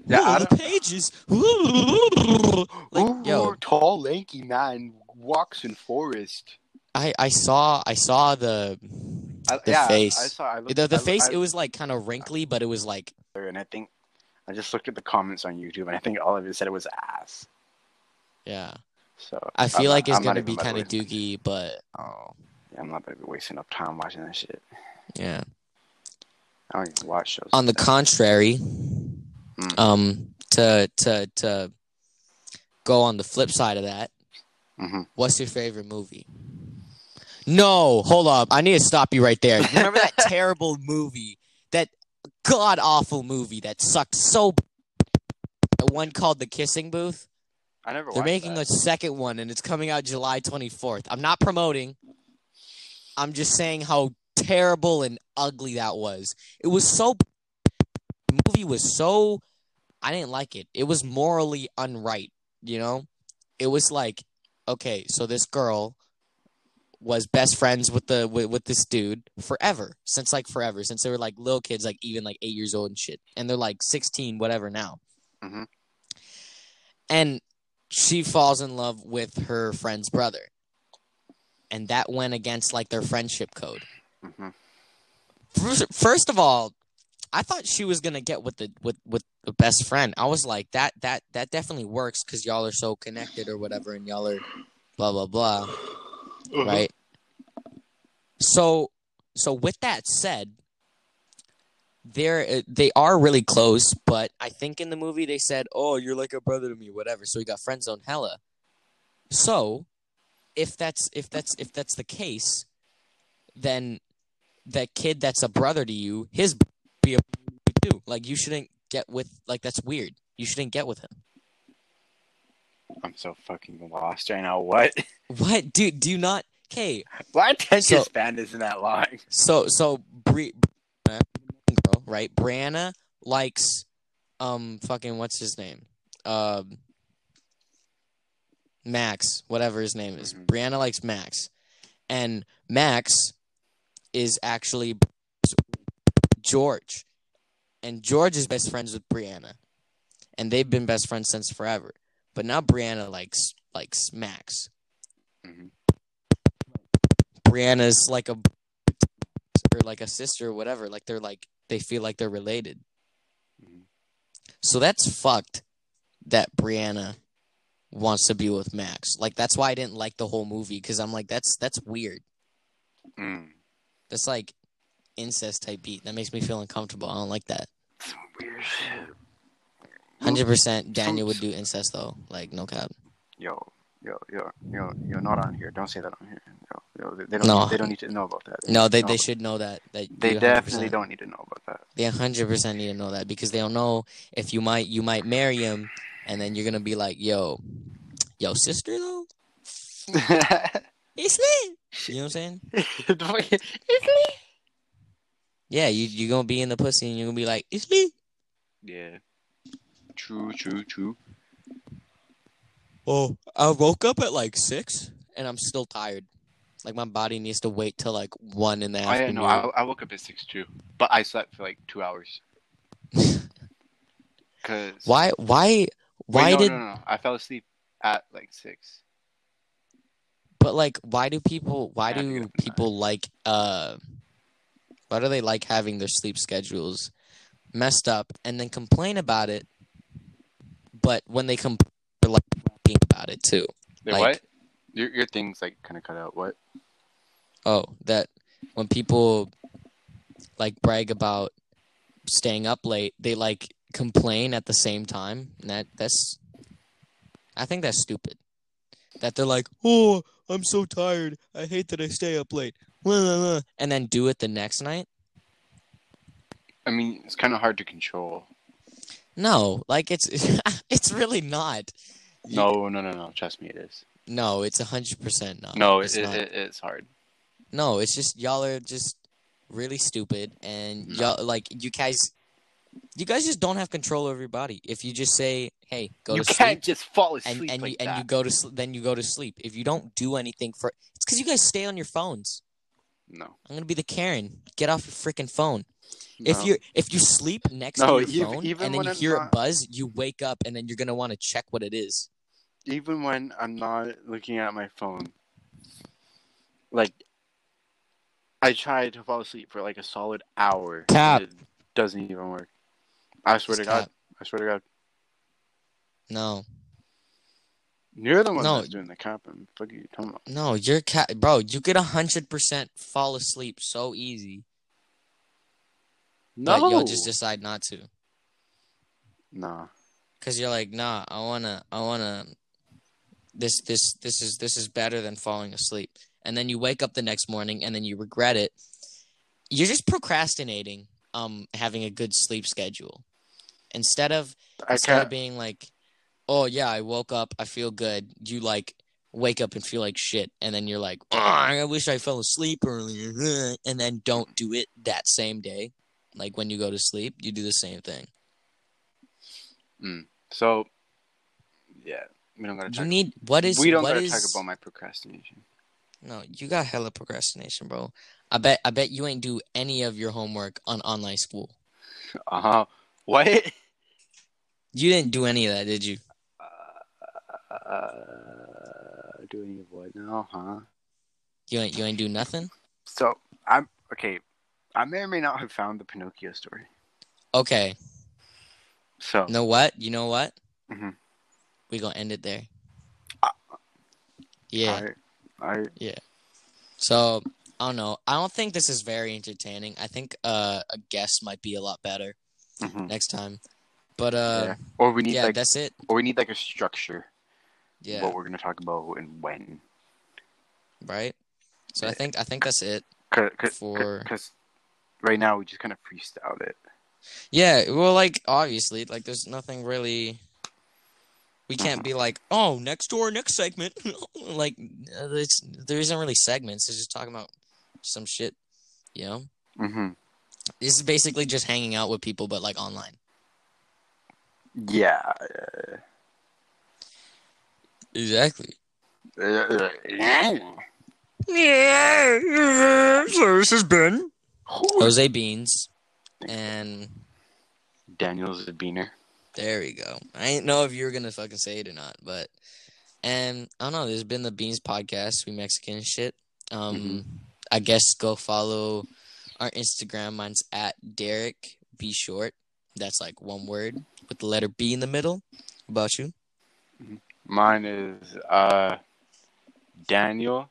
[SPEAKER 2] Yeah,
[SPEAKER 1] Ooh, the pages. like, yo,
[SPEAKER 2] tall, lanky man walks in forest.
[SPEAKER 1] I I saw I saw the
[SPEAKER 2] I,
[SPEAKER 1] The
[SPEAKER 2] yeah,
[SPEAKER 1] face.
[SPEAKER 2] I, saw. I looked,
[SPEAKER 1] the, the
[SPEAKER 2] I,
[SPEAKER 1] face.
[SPEAKER 2] I,
[SPEAKER 1] it was like kind of wrinkly, but it was like
[SPEAKER 2] and I think I just looked at the comments on YouTube, and I think all of it said it was ass.
[SPEAKER 1] yeah.
[SPEAKER 2] So
[SPEAKER 1] I feel
[SPEAKER 2] I'm
[SPEAKER 1] like it's
[SPEAKER 2] I'm
[SPEAKER 1] gonna be kind of dookie, but oh
[SPEAKER 2] Yeah, I'm not gonna be wasting up time watching that shit.
[SPEAKER 1] yeah.
[SPEAKER 2] I don't even watch shows.
[SPEAKER 1] On the contrary,
[SPEAKER 2] Mm.
[SPEAKER 1] um, to to to go on the flip side of that,
[SPEAKER 2] Mhm.
[SPEAKER 1] what's your favorite movie? No, hold up. I need to stop you right there. Remember that terrible movie, that god awful movie that sucked so. The one called The Kissing Booth.
[SPEAKER 2] I never.
[SPEAKER 1] They're making
[SPEAKER 2] that.
[SPEAKER 1] a second one, and it's coming out July 24th. I'm not promoting. I'm just saying how terrible and ugly that was. It was so. The movie was so. I didn't like it. It was morally unright. You know, it was like, okay, so this girl was best friends with the with, with this dude forever since like forever since they were like little kids like even like eight years old and shit and they're like 16 whatever now
[SPEAKER 2] Mhm.
[SPEAKER 1] and she falls in love with her friend's brother and that went against like their friendship code
[SPEAKER 2] hmm
[SPEAKER 1] first, first of all i thought she was gonna get with the with with the best friend. I was like that that that definitely works because y'all are so connected or whatever and y'all are blah blah blah. Right? So so with that said they're uh, they are really close but i think in the movie they said oh you're like a brother to me whatever. So he got friend zone hella. So if that's if that's if that's the case then that kid that's a brother to you his be a like you shouldn't get with like that's weird you shouldn't get with him
[SPEAKER 2] I'm so fucking lost right now. What?
[SPEAKER 1] what dude? do you not okay
[SPEAKER 2] Why attention
[SPEAKER 1] So-
[SPEAKER 2] span isn't that long?
[SPEAKER 1] So so Bri- Brianna, girl, right? Brianna likes um fucking what's his name? Um Max, whatever his name is.
[SPEAKER 2] Mhm.
[SPEAKER 1] Brianna likes Max. And Max is actually George. And George is best friends with Brianna. And they've been best friends since forever. But now Brianna likes likes Max.
[SPEAKER 2] Mhm.
[SPEAKER 1] Brianna's like a or like a sister or whatever. Like they're like they feel like they're related.
[SPEAKER 2] Mhm.
[SPEAKER 1] So that's fucked that Brianna wants to be with Max. Like that's why I didn't like the whole movie because I'm like that's that's weird.
[SPEAKER 2] Mm.
[SPEAKER 1] That's like incest type beat. That makes me feel uncomfortable. I don't like that.
[SPEAKER 2] Some weird shit.
[SPEAKER 1] Hundred percent Daniel would do incest though. Like no cap.
[SPEAKER 2] Yo, yo, yo, yo, you're not on here. Don't say that on here. Yo, yo, they, they don't.
[SPEAKER 1] No.
[SPEAKER 2] They don't need to know about that.
[SPEAKER 1] No, they,
[SPEAKER 2] No.
[SPEAKER 1] they should know that. That
[SPEAKER 2] They definitely don't need to know about that.
[SPEAKER 1] They hundred percent need to know that because they don't know if you might you might marry him, and then you're gonna be like, yo, yo, sister though, it's lit. You know what I'm saying? Yeah, you you gonna be in the pussy and you're gonna be like, it's me.
[SPEAKER 2] yeah. True, true, true.
[SPEAKER 1] Oh, I woke up at like six and I'm still tired. Like my body needs to wait till like one in the
[SPEAKER 2] Oh, yeah,
[SPEAKER 1] afternoon.
[SPEAKER 2] no, I, I woke up at six too, but I slept for like two hours. Cause
[SPEAKER 1] why why
[SPEAKER 2] Wait,
[SPEAKER 1] why
[SPEAKER 2] no,
[SPEAKER 1] did
[SPEAKER 2] no, no, no. I fell asleep at like six.
[SPEAKER 1] but like why do people why
[SPEAKER 2] I had to get
[SPEAKER 1] do
[SPEAKER 2] up at
[SPEAKER 1] people like uh why do they like having their sleep schedules messed up and then complain about it but when they complain they're like about it too
[SPEAKER 2] Wait,
[SPEAKER 1] Like-
[SPEAKER 2] what? Your your things like kind of cut out. What?
[SPEAKER 1] oh that when people like brag about staying up late they like complain at the same time and that that's i think that's stupid that they're like oh i'm so tired i hate that i stay up late and then do it the next night
[SPEAKER 2] I mean, it's kind of hard to control.
[SPEAKER 1] no like it's it's really not
[SPEAKER 2] No, no, no, no. Trust me, it is.
[SPEAKER 1] no it's a hundred percent not
[SPEAKER 2] No,
[SPEAKER 1] it's
[SPEAKER 2] it,
[SPEAKER 1] not.
[SPEAKER 2] it, it's hard.
[SPEAKER 1] no it's just y'all are just really stupid and
[SPEAKER 2] No.
[SPEAKER 1] y'all like you guys you guys just don't have control over your body if you just say hey go
[SPEAKER 2] you
[SPEAKER 1] to
[SPEAKER 2] can't
[SPEAKER 1] sleep
[SPEAKER 2] just fall asleep
[SPEAKER 1] and and
[SPEAKER 2] like
[SPEAKER 1] you and you go to then you go to sleep if you don't do anything for it's because you guys stay on your phones
[SPEAKER 2] no,
[SPEAKER 1] i'm gonna be the karen get off your freaking phone if you if you sleep next
[SPEAKER 2] No,
[SPEAKER 1] to your
[SPEAKER 2] ev-
[SPEAKER 1] phone
[SPEAKER 2] even
[SPEAKER 1] and then you
[SPEAKER 2] I'm
[SPEAKER 1] hear it
[SPEAKER 2] not-
[SPEAKER 1] buzz you wake up and then you're gonna want to check what it is
[SPEAKER 2] even when I'm not looking at my phone, like I try to fall asleep for like a solid hour.
[SPEAKER 1] Cap.
[SPEAKER 2] It doesn't even work. I swear
[SPEAKER 1] It's
[SPEAKER 2] to God. I swear to God.
[SPEAKER 1] no
[SPEAKER 2] You're the one
[SPEAKER 1] No.
[SPEAKER 2] that's doing the capping. Fuck you talking about?
[SPEAKER 1] no you're cat bro you get a hundred percent fall asleep so easy
[SPEAKER 2] No.
[SPEAKER 1] but you'll just decide not to
[SPEAKER 2] Nah.
[SPEAKER 1] because you're like nah i wanna i wanna this this this is this is better than falling asleep and then you wake up the next morning and then you regret it you're just procrastinating um having a good sleep schedule instead of
[SPEAKER 2] I
[SPEAKER 1] instead of being like oh yeah i woke up i feel good you like wake up and feel like shit and then you're like "Ugh, i wish i fell asleep earlier and then don't do it that same day like when you go to sleep you do the same thing
[SPEAKER 2] So, yeah, we don't gotta
[SPEAKER 1] you
[SPEAKER 2] talk.
[SPEAKER 1] need what is
[SPEAKER 2] we don't gotta
[SPEAKER 1] is
[SPEAKER 2] talk about my procrastination.
[SPEAKER 1] No, you got hella procrastination, bro. I bet I bet you ain't do any of your homework on online school.
[SPEAKER 2] Uh huh. What?
[SPEAKER 1] You didn't do any of that, did you?
[SPEAKER 2] Uh, doing what now, huh?
[SPEAKER 1] You ain't you ain't do nothing?
[SPEAKER 2] So I'm okay. I may or may not have found the Pinocchio story.
[SPEAKER 1] Okay.
[SPEAKER 2] So
[SPEAKER 1] Know what? You know what?
[SPEAKER 2] Mm-hmm.
[SPEAKER 1] We gonna end it there.
[SPEAKER 2] Uh,
[SPEAKER 1] Yeah.
[SPEAKER 2] I, I
[SPEAKER 1] So I don't know. I don't think this is very entertaining. I think uh, a guest might be a lot better
[SPEAKER 2] mhm.
[SPEAKER 1] next time. But uh,
[SPEAKER 2] yeah. Or we need
[SPEAKER 1] yeah,
[SPEAKER 2] like,
[SPEAKER 1] that's it.
[SPEAKER 2] or we need like a structure.
[SPEAKER 1] Yeah,
[SPEAKER 2] What we're gonna talk about and when.
[SPEAKER 1] right. So I think I think that's it.
[SPEAKER 2] Cause, cause,
[SPEAKER 1] For-
[SPEAKER 2] 'cause right now we just kind of freestyled it.
[SPEAKER 1] Yeah, well, like obviously, like there's nothing really. We can't be like, oh, next door, next segment. like, uh, it's there isn't really segments. It's just talking about some shit, you know.
[SPEAKER 2] Mm-hmm.
[SPEAKER 1] This is basically just hanging out with people, but like online.
[SPEAKER 2] Yeah.
[SPEAKER 1] Exactly. Yeah. So this has been Jose Beans, and
[SPEAKER 2] Daniel's a beaner.
[SPEAKER 1] there we go. I didn't know if you were gonna fucking say it or not, but and I don't know. There's been the Beans podcast. We Mexican shit. Um,
[SPEAKER 2] Mhm.
[SPEAKER 1] I guess go follow our Instagram. Mine's at Derek B Short. That's like one word with the letter B in the middle. How about you?
[SPEAKER 2] Mine is uh Daniel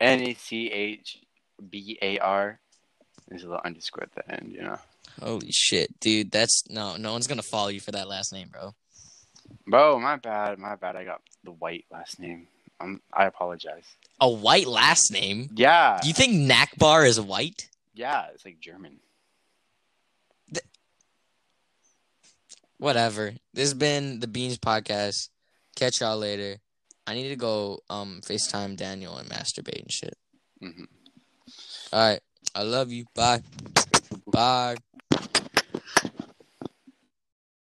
[SPEAKER 2] N A C H B A R. There's a little underscore at the end, you know.
[SPEAKER 1] Holy shit, dude! That's no, no one's gonna follow you for that last name, bro.
[SPEAKER 2] Bro, my bad, my bad. I got the white last name. Um, I apologize.
[SPEAKER 1] A white last name?
[SPEAKER 2] Yeah,
[SPEAKER 1] Do you think Nachbar is white?
[SPEAKER 2] yeah, it's like German.
[SPEAKER 1] Whatever. This has been the Beans podcast. Catch y'all later. I need to go um FaceTime Daniel and masturbate and shit.
[SPEAKER 2] hmm
[SPEAKER 1] All right. I love you. Bye. Bye.